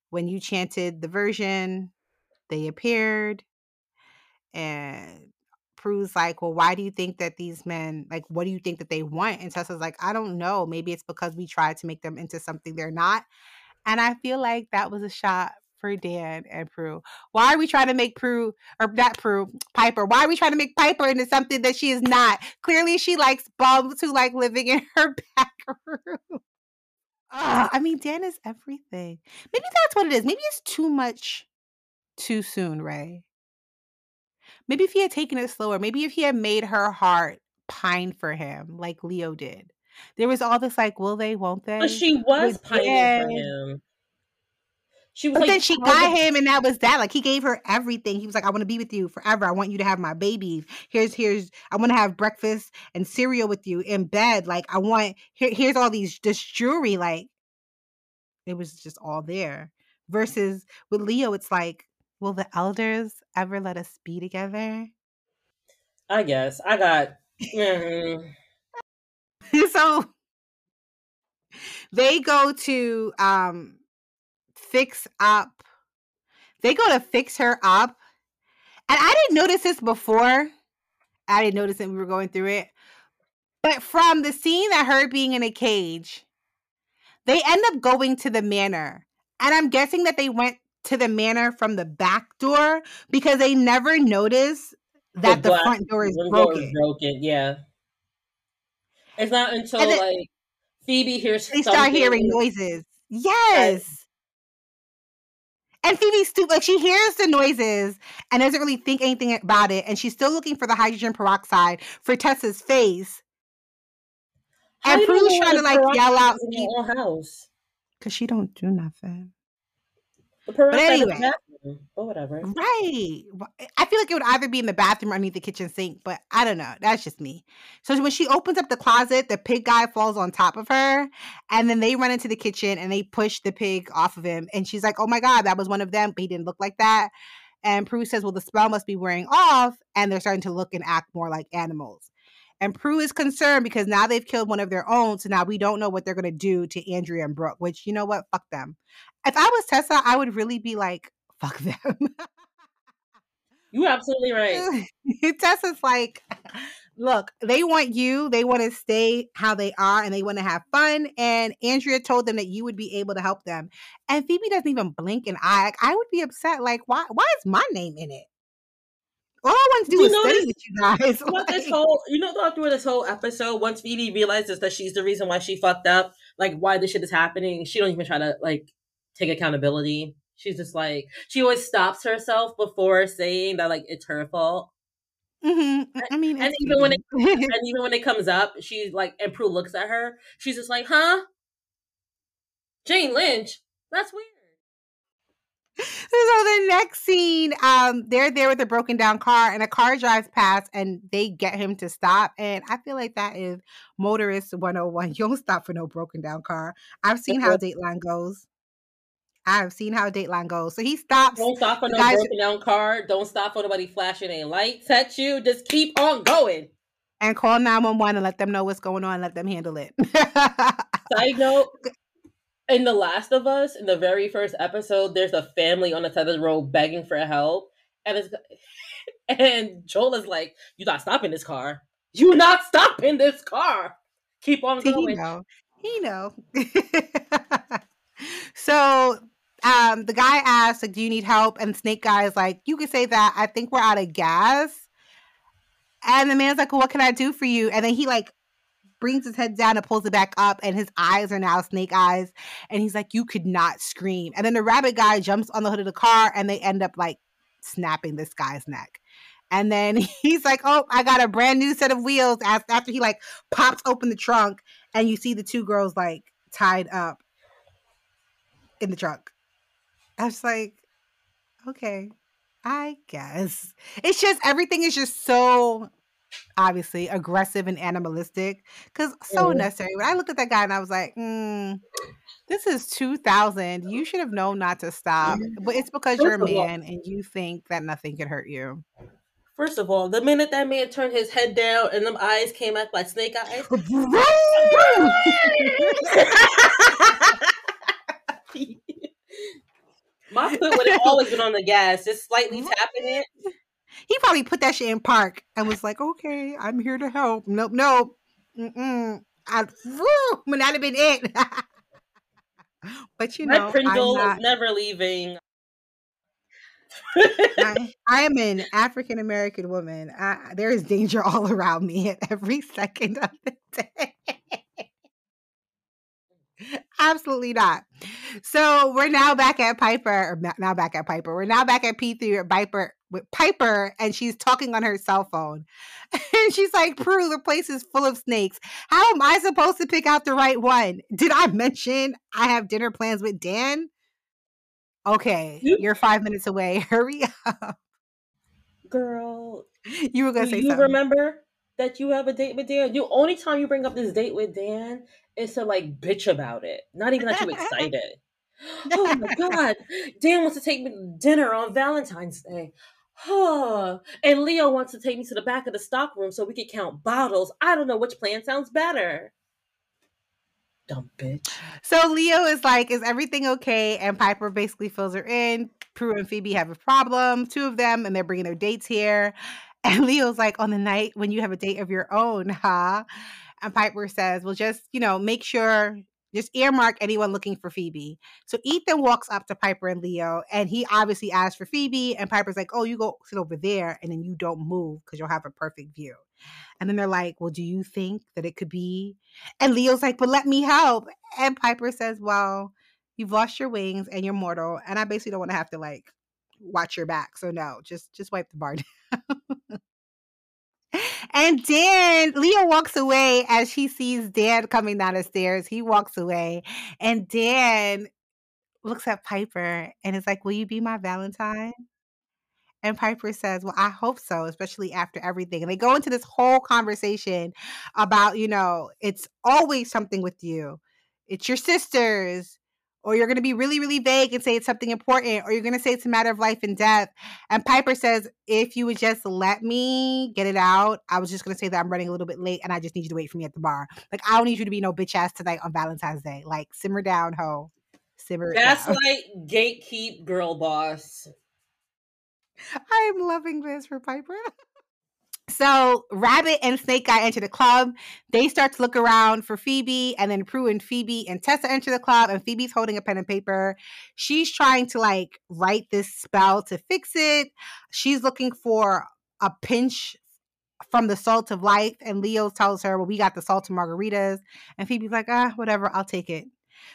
when you chanted the version. They appeared, and Prue's like, "Well, why do you think that these men like? What do you think that they want?" And Tessa's like, "I don't know. Maybe it's because we tried to make them into something they're not." And I feel like that was a shot for Dan and Prue. Why are we trying to make Prue or not Prue Piper? Why are we trying to make Piper into something that she is not? Clearly, she likes bums who like living in *laughs* her back room. Uh, I mean, Dan is everything. Maybe that's what it is. Maybe it's too much too soon, Rae. Maybe if he had taken it slower, maybe if he had made her heart pine for him like Leo did. There was all this like, will they, won't they? But she was pining for him. She was but like, then she got him, and that was that. Like he gave her everything. He was like, "I want to be with you forever. I want you to have my babies. Here's here's I want to have breakfast and cereal with you in bed. Like I want here, here's all these this jewelry. Like it was just all there. Versus with Leo, it's like, will the elders ever let us be together? I guess I got. Mm-hmm. *laughs* so they go to um fix up. They go to fix her up. And I didn't notice this before. I didn't notice it we were going through it. But from the scene that her being in a cage, they end up going to the manor. And I'm guessing that they went to the manor from the back door because they never noticed that the, the front door is broken. Door broken, yeah. It's not until then, like Phoebe hears something. they start hearing noises. Yes. And Phoebe's stupid. Like she hears the noises and doesn't really think anything about it. And she's still looking for the hydrogen peroxide for Tessa's face. How and Prue's trying to like yell out in your house. Cause she don't do nothing. But anyway, Mm-hmm, or whatever. Right. Eh, I feel like it would either be in the bathroom or underneath the kitchen sink, but I don't know. That's just me. So when she opens up the closet, the pig guy falls on top of her, and then they run into the kitchen and they push the pig off of him. And she's like, "Oh my god, that was one of them, but he didn't look like that." And Prue says, "Well, the spell must be wearing off, and they're starting to look and act more like animals." And Prue is concerned because now they've killed one of their own. So now we don't know what they're going to do to Andrea and Brooke, which, you know what? Fuck them. If I was Tessa, I would really be like, fuck them. you absolutely right. *laughs* Tessa's like, look, they want you. They want to stay how they are and they want to have fun. And Andrea told them that you would be able to help them. And Phoebe doesn't even blink an eye. I would be upset. Like, why why is my name in it? All I want to do, do is study with you guys. *laughs* Like, this whole, you know, through this whole episode, once Phoebe realizes that she's the reason why she fucked up, like why this shit is happening, she don't even try to like take accountability. She's just like she always stops herself before saying that like it's her fault. Mm-hmm. I mean, and even when it *laughs* and even when it comes up, she's like, and Prue looks at her. She's just like, "Huh, Jane Lynch? That's weird." So the next scene, um, they're there with a broken down car, and a car drives past, and they get him to stop. And I feel like that is motorist 101. *laughs* You don't stop for no broken down car. I've seen how Dateline goes. I've seen how Dateline goes. So he stops. Don't stop for no guys... broken down car. Don't stop for nobody flashing a light at you. Just keep on going. And call 911 and let them know what's going on. Let them handle it. *laughs* Side note, in The Last of Us, in the very first episode, there's a family on the side of the road begging for help. And it's *laughs* and Joel is like, You're not stopping this car. You're not stopping this car. Keep on going. He know. He know. *laughs* so um, the guy asks, like, do you need help? And Snake Guy is like, you could say that. I think we're out of gas. And the man's like, well, what can I do for you? And then he like brings his head down and pulls it back up, and his eyes are now snake eyes. And he's like, you could not scream. And then the rabbit guy jumps on the hood of the car, and they end up like snapping this guy's neck. And then *laughs* he's like, oh, I got a brand new set of wheels after he like pops open the trunk, and you see the two girls like tied up in the trunk. I was like, okay, I guess. It's just everything is just so obviously aggressive and animalistic because so mm-hmm. necessary. When I looked at that guy and I was like, mm, this is 2000. You should have known not to stop. But it's because First you're a man all, and you think that nothing can hurt you. First of all, the minute that man turned his head down and them eyes came out like snake eyes. *laughs* *laughs* *laughs* My foot would have always been on the gas, just slightly tapping it. He probably put that shit in park and was like, "Okay, I'm here to help." Nope, nope. Mm-mm. I, woo, would not have been it. *laughs* but you know, my Pringle not... is never leaving. I, *laughs* I, am an African American woman. I, there is danger all around me at every second of the day. Absolutely not. So we're now back at Piper, or now back at Piper. We're now back at P3 at Piper with Piper, and she's talking on her cell phone. *laughs* And she's like, Prue, the place is full of snakes. How am I supposed to pick out the right one? Did I mention I have dinner plans with Dan? Okay, you're five minutes away. *laughs* Hurry up. Girl. You were gonna say you something. remember that you have a date with Dan? The only time you bring up this date with Dan is to like bitch about it. Not even that you excited. *laughs* oh my god. Dan wants to take me to dinner on Valentine's Day. Huh. *sighs* And Leo wants to take me to the back of the stock room so we can count bottles. I don't know which plan sounds better. Dumb bitch. So Leo is like, Is everything okay? And Piper basically fills her in. Prue and Phoebe have a problem, two of them, and they're bringing their dates here. And Leo's like, On the night when you have a date of your own, huh? And Piper says, Well, just, you know, make sure, just earmark anyone looking for Phoebe. So Ethan walks up to Piper and Leo, and he obviously asks for Phoebe. And Piper's like, Oh, you go sit over there, and then you don't move because you'll have a perfect view. And then they're like, Well, do you think that it could be? And Leo's like, But let me help. And Piper says, Well, you've lost your wings and you're mortal. And I basically don't want to have to like watch your back. So no, just just wipe the bar *laughs* down. And Dan, Leo walks away as she sees Dan coming down the stairs. He walks away. And Dan looks at Piper and is like, Will you be my Valentine? And Piper says, Well, I hope so, especially after everything. And they go into this whole conversation about, you know, it's always something with you. It's your sisters. Or you're going to be really, really vague and say it's something important, or you're going to say it's a matter of life and death. And Piper says, If you would just let me get it out, I was just going to say that I'm running a little bit late and I just need you to wait for me at the bar. Like, I don't need you to be no bitch ass tonight on Valentine's Day. Like, simmer down, ho. Simmer Gaslight, down. gatekeep, girl boss. *laughs* I am loving this for Piper. *laughs* So Rabbit and Snake Guy enter the club. They start to look around for Phoebe, and then Prue and Phoebe and Tessa enter the club, and Phoebe's holding a pen and paper. She's trying to like write this spell to fix it. She's looking for a pinch from the salt of life, and Leo tells her, "Well, we got the salt of margaritas," and Phoebe's like, "Ah, whatever, I'll take it."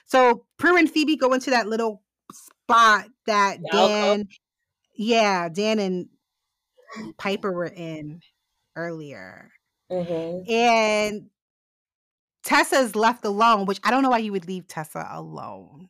So Prue and Phoebe go into that little spot that Dan, yeah, Dan and Piper were in earlier. Mm-hmm. And Tessa's left alone, which I don't know why you would leave Tessa alone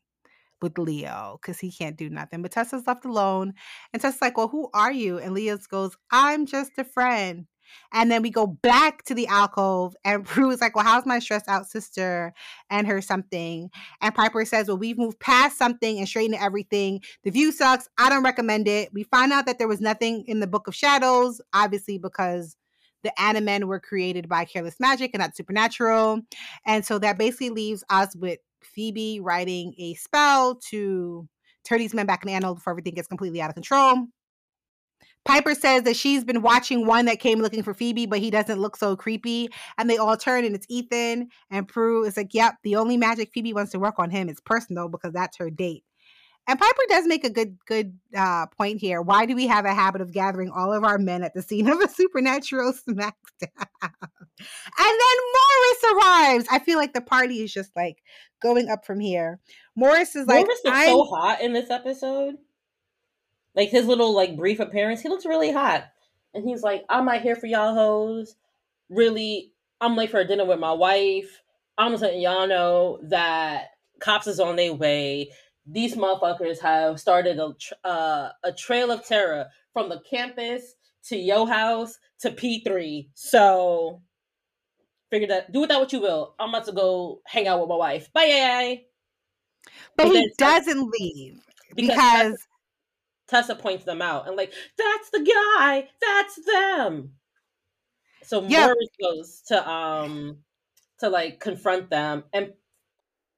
with Leo because he can't do nothing. But Tessa's left alone. And Tessa's like, Well, who are you? And Leo goes, I'm just a friend. And then we go back to the alcove, and *laughs* Prue is like, Well, how's my stressed out sister and her something? And Piper says, Well, we've moved past something and straightened everything. The view sucks. I don't recommend it. We find out that there was nothing in the Book of Shadows, obviously, because the Animen were created by careless magic and not supernatural. And so that basically leaves us with Phoebe writing a spell to turn these men back in animals before everything gets completely out of control. Piper says that she's been watching one that came looking for Phoebe, but he doesn't look so creepy. And they all turn and it's Ethan. And Prue is like, yep, the only magic Phoebe wants to work on him is personal because that's her date. And Piper does make a good good uh, point here. Why do we have a habit of gathering all of our men at the scene of a supernatural *laughs* smackdown? and then Morris arrives. I feel like the party is just like going up from here. Morris is like, Morris I'm so hot in this episode. Like his little like brief appearance, he looks really hot. And he's like, I'm not here for y'all hoes. Really, I'm late for a dinner with my wife. I'm just letting y'all know that cops is on their way. These motherfuckers have started a uh, a trail of terror from the campus to your house to P3. So figure that do with that what you will. I'm about to go hang out with my wife. Bye. but But he doesn't leave Because because Tessa points them out and like, that's the guy, that's them. So Yeah. Morris goes to um to like confront them and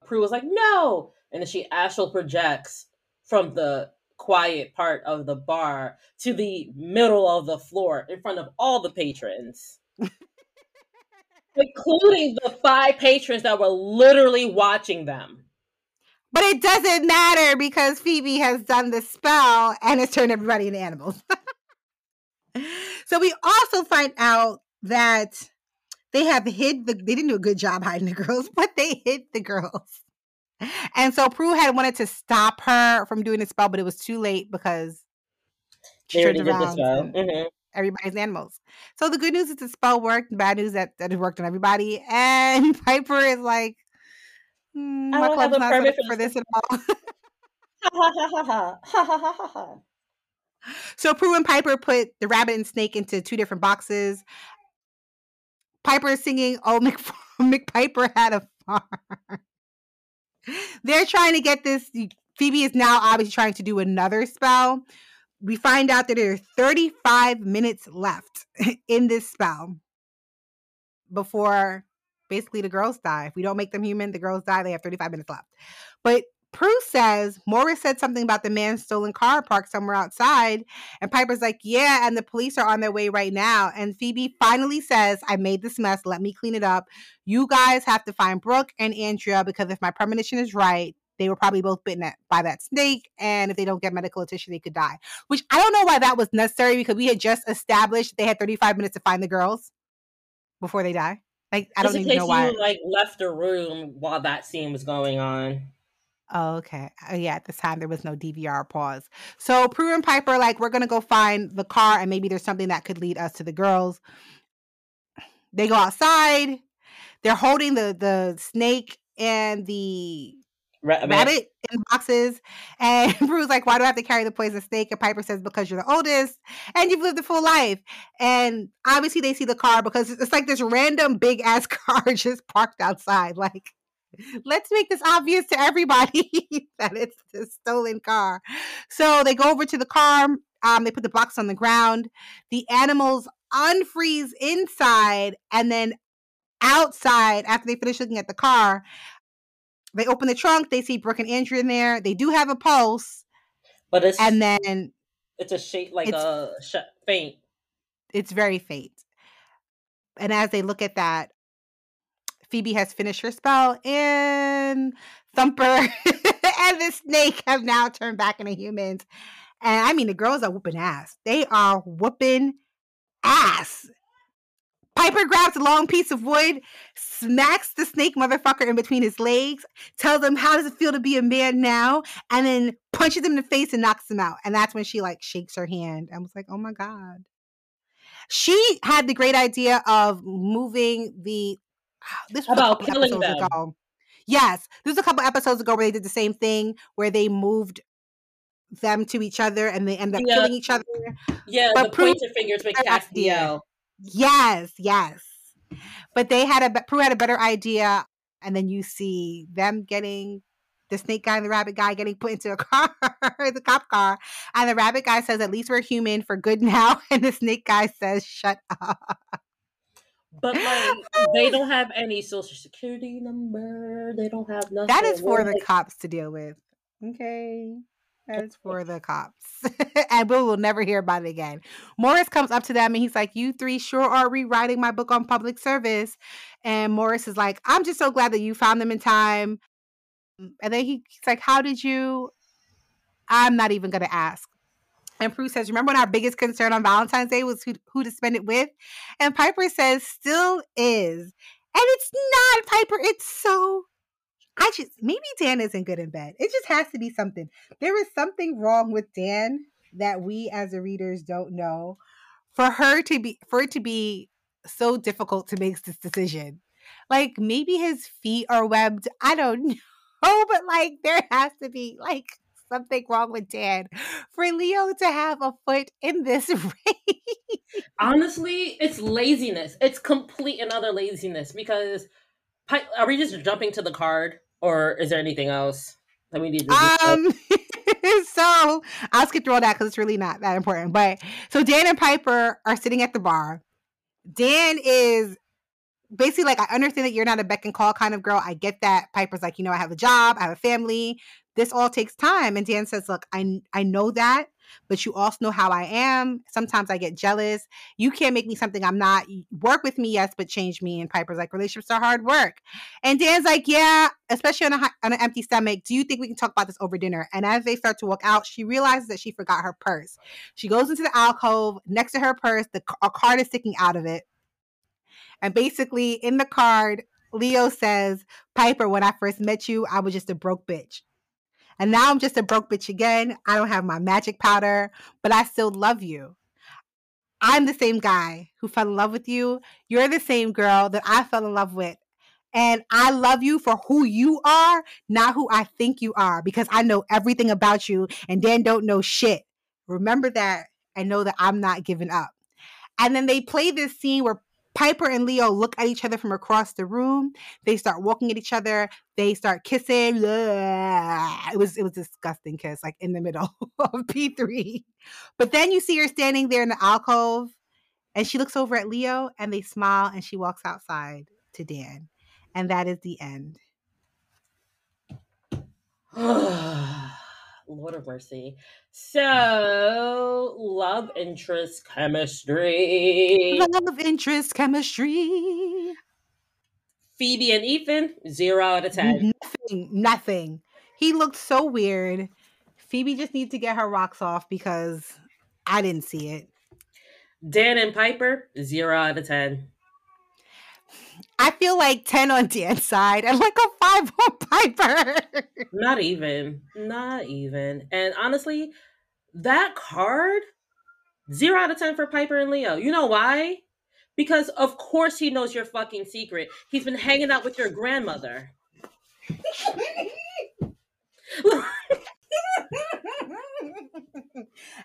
Prue was like, no. And then she astral projects from the quiet part of the bar to the middle of the floor in front of all the patrons. *laughs* Including the five patrons that were literally watching them. But it doesn't matter because Phoebe has done the spell and has turned everybody into animals. *laughs* so we also find out that they have hid the they didn't do a good job hiding the girls, *laughs* but they hid the girls. And so Prue had wanted to stop her from doing the spell, but it was too late because she turned around. Mm-hmm. Everybody's animals. So the good news is the spell worked. The bad news that, that it worked on everybody. *laughs* And Piper is like, mm, my club's not for, for this at all. *laughs* *laughs* so Prue and Piper put the rabbit and snake into two different boxes. Piper is singing, "Oh, Mc, McPiper had a farm." They're trying to get this. Phoebe is now obviously trying to do another spell. We find out that there are 35 minutes left *laughs* in this spell before basically the girls die. If we don't make them human, the girls die. They have 35 minutes left. But Prue says Morris said something about the man's stolen car parked somewhere outside. And Piper's like, Yeah, and the police are on their way right now. And Phoebe finally says, I made this mess. Let me clean it up. You guys have to find Brooke and Andrea because if my premonition is right, they were probably both bitten at, by that snake. And if they don't get medical attention, they could die. Which I don't know why that was necessary because we had just established they had 35 minutes to find the girls before they die. Like I don't even know why. You, like left a room while that scene was going on. Oh, okay. Uh, yeah, at this time there was no DVR pause. So Prue and Piper like, we're gonna go find the car and maybe there's something that could lead us to the girls. They go outside. They're holding the the snake and the rabbit, rabbit in boxes. *laughs* And Prue's like, why do I have to carry the poison snake? And Piper says, because you're the oldest and you've lived a full life. And obviously they see the car because it's like this random big ass *laughs* car just parked outside. Like let's make this obvious to everybody *laughs* that it's the stolen car. So they go over to the car. Um, they put the box on the ground. The animals unfreeze inside and then outside after they finish looking at the car. They open the trunk. They see Brooke and Andrew in there. They do have a pulse, but it's and then it's a shape like a sh- faint. It's very faint. And as they look at that, Phoebe has finished her spell, and Thumper *laughs* and the snake have now turned back into humans. And I mean, the girls are whooping ass. They are whooping ass. Piper grabs a long piece of wood, smacks the snake motherfucker in between his legs, tells him how does it feel to be a man now, and then punches him in the face and knocks him out. And that's when she like shakes her hand. I was like, oh my God. She had the great idea of moving the *sighs* this was about killing them. Ago. Yes, there's a couple episodes ago where they did the same thing where they moved them to each other and they end up yeah. killing each other. Yeah, but the pointer fingers with Castiel. Yes, yes. But they had a Prue had a better idea, and then you see them getting the snake guy and the rabbit guy getting put into a *laughs* car, the cop car, and the rabbit guy says, "At least we're human for good now," *laughs* and the snake guy says, "Shut up." But like they *laughs* don't have any social security number. They don't have nothing. That is for the cops to deal with. Okay. That's for the cops. *laughs* and we will never hear about it again. Morris comes up to them and he's like, You three sure are rewriting my book on public service. And Morris is like, I'm just so glad that you found them in time. And then he's like, How did you? I'm not even going to ask. And Prue says, Remember when our biggest concern on Valentine's Day was who, who to spend it with? And Piper says, Still is. And it's not, Piper. It's so. I just, maybe Dan isn't good in bed. It just has to be something. There is something wrong with Dan that we as the readers don't know. For her to be, for it to be so difficult to make this decision. Like maybe his feet are webbed. I don't *laughs* know, but like there has to be like something wrong with Dan for Leo to have a foot in this *laughs* race. Honestly, it's laziness. It's complete and utter laziness because are we just jumping to the card or is there anything else that we need to Um, *laughs* so I'll skip through all that because it's really not that important. But so Dan and Piper are sitting at the bar. Dan is basically like, I understand that you're not a beck and call kind of girl. I get that. Piper's like, you know, I have a job, I have a family this all takes time. And Dan says, Look, I, I know that, but you also know how I am. Sometimes I get jealous. You can't make me something I'm not. Work with me, yes, but change me. And Piper's like, Relationships are hard work. And Dan's like, Yeah, especially on, a, on an empty stomach. Do you think we can talk about this over dinner? And as they start to walk out, she realizes that she forgot her purse. She goes into the alcove. Next to her purse, the, a card is sticking out of it. And basically, in the card, Leo says, Piper, when I first met you, I was just a broke bitch. And now I'm just a broke bitch again. I don't have my magic powder, but I still love you. I'm the same guy who fell in love with you. You're the same girl that I fell in love with. And I love you for who you are, not who I think you are, because I know everything about you and Dan don't know shit. Remember that and know that I'm not giving up. And then they play this scene where Piper and Leo look at each other from across the room. They start walking at each other. They start kissing. It was it was disgusting kiss, like in the middle *laughs* of P three. But then you see her standing there in the alcove, and she looks over at Leo, and they smile, and she walks outside to Dan, and that is the end. *sighs* *sighs* *sighs* Lord of mercy. So, love interest chemistry. Love interest chemistry. Phoebe and Ethan, zero out of ten. Nothing. Nothing. He looked so weird. Phoebe just needs to get her rocks off because I didn't see it. Dan and Piper, zero out of ten. I feel like 10 on Dan's side and like a 5 on Piper. Not even. Not even. And honestly, that card, 0 out of 10 for Piper and Leo. You know why? Because of course he knows your fucking secret. He's been hanging out with your grandmother. *laughs* *laughs*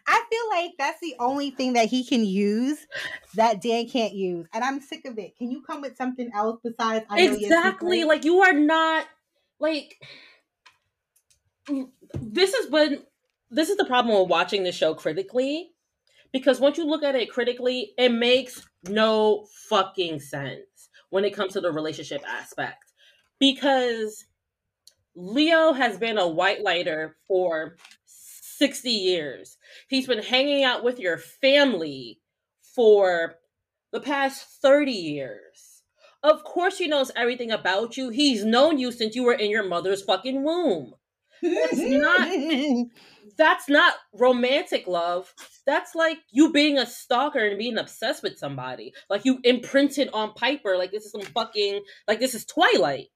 I feel like that's the only thing that he can use that Dan can't use. And I'm sick of it. Can you come with something else besides I Exactly. Like you are not like this is when this is the problem with watching the show critically. Because once you look at it critically, it makes no fucking sense when it comes to the relationship aspect. Because Leo has been a white lighter for 60 years. He's been hanging out with your family for the past 30 years. Of course, he knows everything about you. He's known you since you were in your mother's fucking womb. That's not *laughs* that's not romantic love. That's like you being a stalker and being obsessed with somebody. Like you imprinted on Piper like this is some fucking like this is Twilight.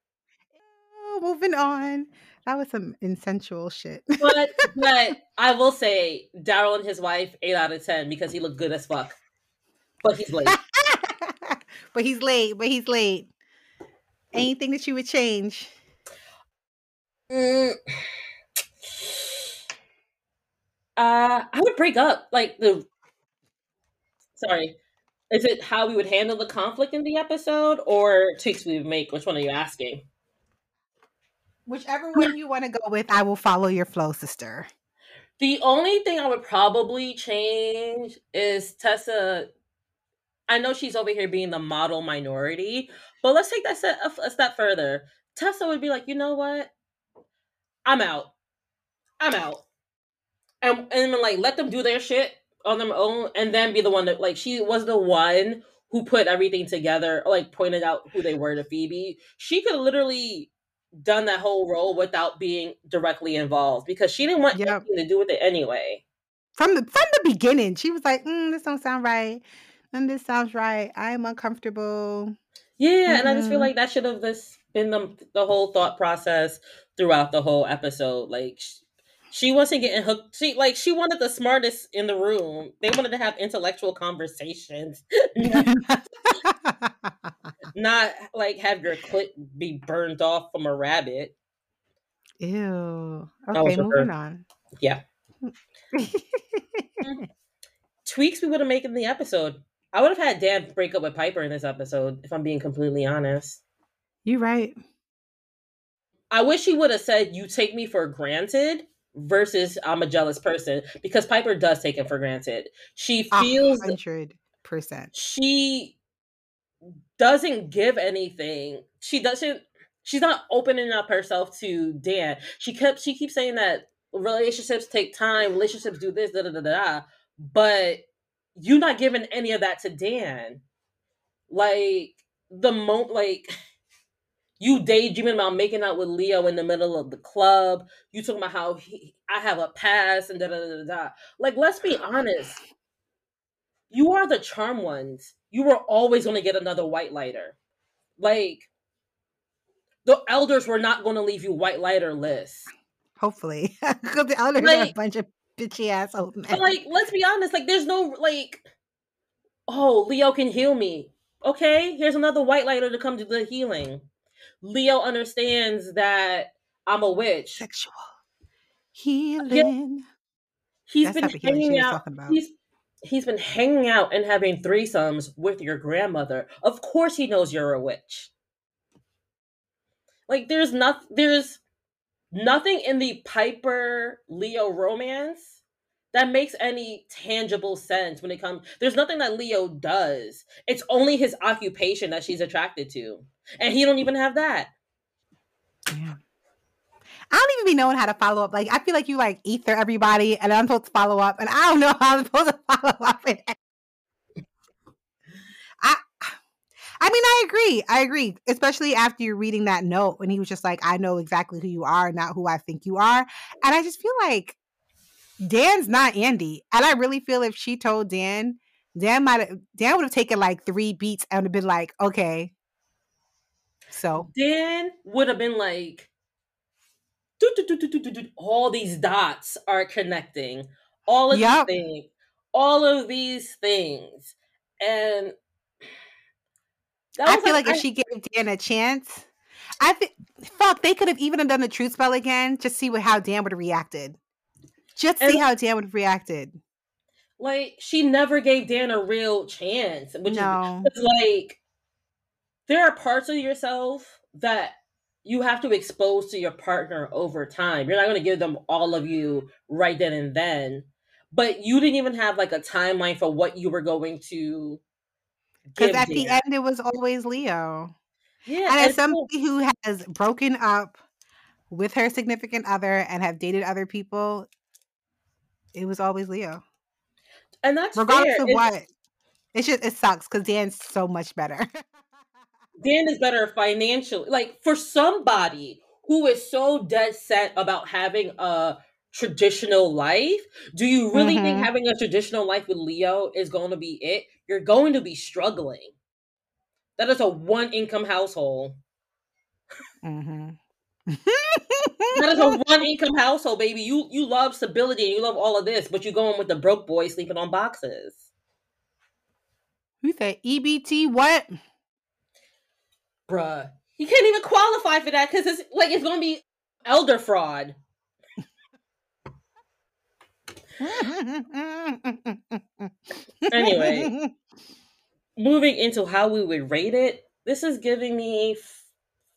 Oh, moving on. That was some insensual shit. *laughs* but but I will say Darryl and his wife eight out of ten because he looked good as fuck. But he's late. *laughs* but he's late. But he's late. Anything that you would change? Mm. Uh, I would break up like the. Sorry, is it how we would handle the conflict in the episode or tweaks we would make? Which one are you asking? Whichever one you want to go with, I will follow your flow, sister. The only thing I would probably change is Tessa. I know she's over here being the model minority, but let's take that step, a step further. Tessa would be like, you know what? I'm out. I'm out. And and like let them do their shit on their own, and then be the one that like she was the one who put everything together, like pointed out who they were to Phoebe. She could literally done that whole role without being directly involved because she didn't want yep. anything to do with it anyway. From the from the beginning, she was like, mm, "This don't sound right, and this sounds right. I'm uncomfortable." Yeah, mm-hmm. and I just feel like that should have this been the the whole thought process throughout the whole episode. Like she wasn't getting hooked. She like she wanted the smartest in the room. They wanted to have intellectual conversations. *laughs* not like have your clit be burned off from a rabbit. Ew. Okay, moving on. Yeah. *laughs* Tweaks we would have made in the episode. I would have had Dan break up with Piper in this episode, if I'm being completely honest. You're right. I wish he would have said, You take me for granted versus I'm a jealous person because Piper does take him for granted. She feels 100%. She doesn't give anything. She doesn't she's not opening up herself to Dan. She kept she keeps saying that relationships take time, relationships do this, da da da da. But you're not giving any of that to Dan. Like the moment like you daydreaming about making out with Leo in the middle of the club. You talking about how he, I have a past and da da da da. Like, let's be honest. You are the Charmed Ones. You were always going to get another white lighter. Like, the elders were not going to leave you white lighterless. Hopefully, *laughs* because the elders like, are a bunch of bitchy ass old men. Like, let's be honest. Like, there's no like, oh, Leo can heal me. Okay, here's another white lighter to come to the healing. Leo understands that I'm a witch. Sexual healing. Yeah. He's That's been hanging out. He's he's been hanging out and having threesomes with your grandmother. Of course, he knows you're a witch. Like, there's not there's nothing in the Piper Leo romance that makes any tangible sense when it comes there's nothing that leo does it's only his occupation that she's attracted to and he don't even have that yeah I don't even be knowing how to follow up. Like I feel like you like ether everybody, and I'm supposed to follow up, and I don't know how I'm supposed to *laughs* follow up. I, I mean, I agree. I agree, especially after you're reading that note, and he was just like, "I know exactly who you are, not who I think you are," and I just feel like Dan's not Andy. And I really feel if she told Dan, Dan might have Dan would have taken like three beats and have been like, okay. So Dan would have been like all these dots are connecting. All of yep. these things. All of these things. And I feel like, like if she gave Dan a chance, I think fuck, they could have even done the truth spell again, just see what how Dan would have reacted. Just see how Dan would have reacted. Like she never gave Dan a real chance, which no. is like there are parts of yourself that you have to expose to your partner over time. You're not going to give them all of you right then and then, but you didn't even have like a timeline for what you were going to. Because at the end, it was always Leo. Yeah, and as somebody who has broken up with her significant other and have dated other people, it was always Leo. And that's regardless fair. of it's, what. It's just it sucks because Dan's so much better. *laughs* Dan is better financially. Like for somebody who is so dead set about having a traditional life, do you really mm-hmm. think having a traditional life with Leo is going to be it? You're going to be struggling. That is a one income household. Mm-hmm that is a *laughs* one income household, baby. You you love stability and you love all of this, but you're going with the broke boy sleeping on boxes. Who said EBT? What? Bruh. He can't even qualify for that because it's like it's gonna be elder fraud. *laughs* anyway, moving into how we would rate it, this is giving me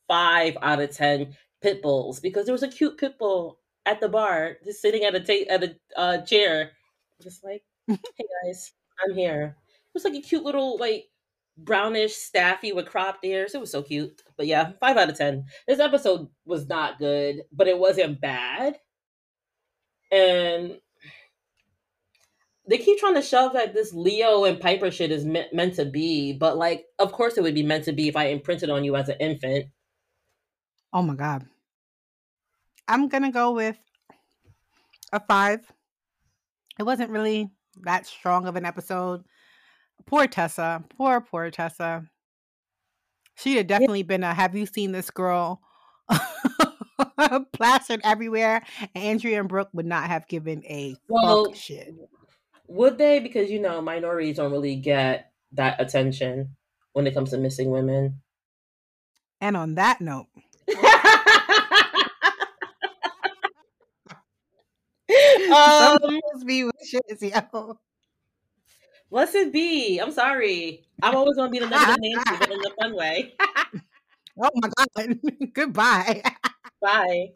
five out of ten pit bulls because there was a cute pit bull at the bar, just sitting at a ta- at a uh, chair, just like, *laughs* "Hey guys, I'm here." It was like a cute little like brownish staffy with cropped ears. It was so cute. But yeah, five out of ten. This episode was not good, but it wasn't bad. And they keep trying to shove that this Leo and Piper shit is me- meant to be, but like, of course it would be meant to be if I imprinted on you as an infant. Oh my god. I'm gonna go with a five. It wasn't really that strong of an episode. Poor Tessa. Poor, poor Tessa. She'd have definitely been a have you seen this girl *laughs* plastered everywhere. And Andrea and Brooke would not have given a well, fuck shit. Would they? Because you know, minorities don't really get that attention when it comes to missing women. And on that note, *laughs* *laughs* um, be wishes, yo. Blessed be. I'm sorry. I'm always gonna be the negative *laughs* Nancy, but in the fun way. *laughs* oh my god. *laughs* Goodbye. Bye.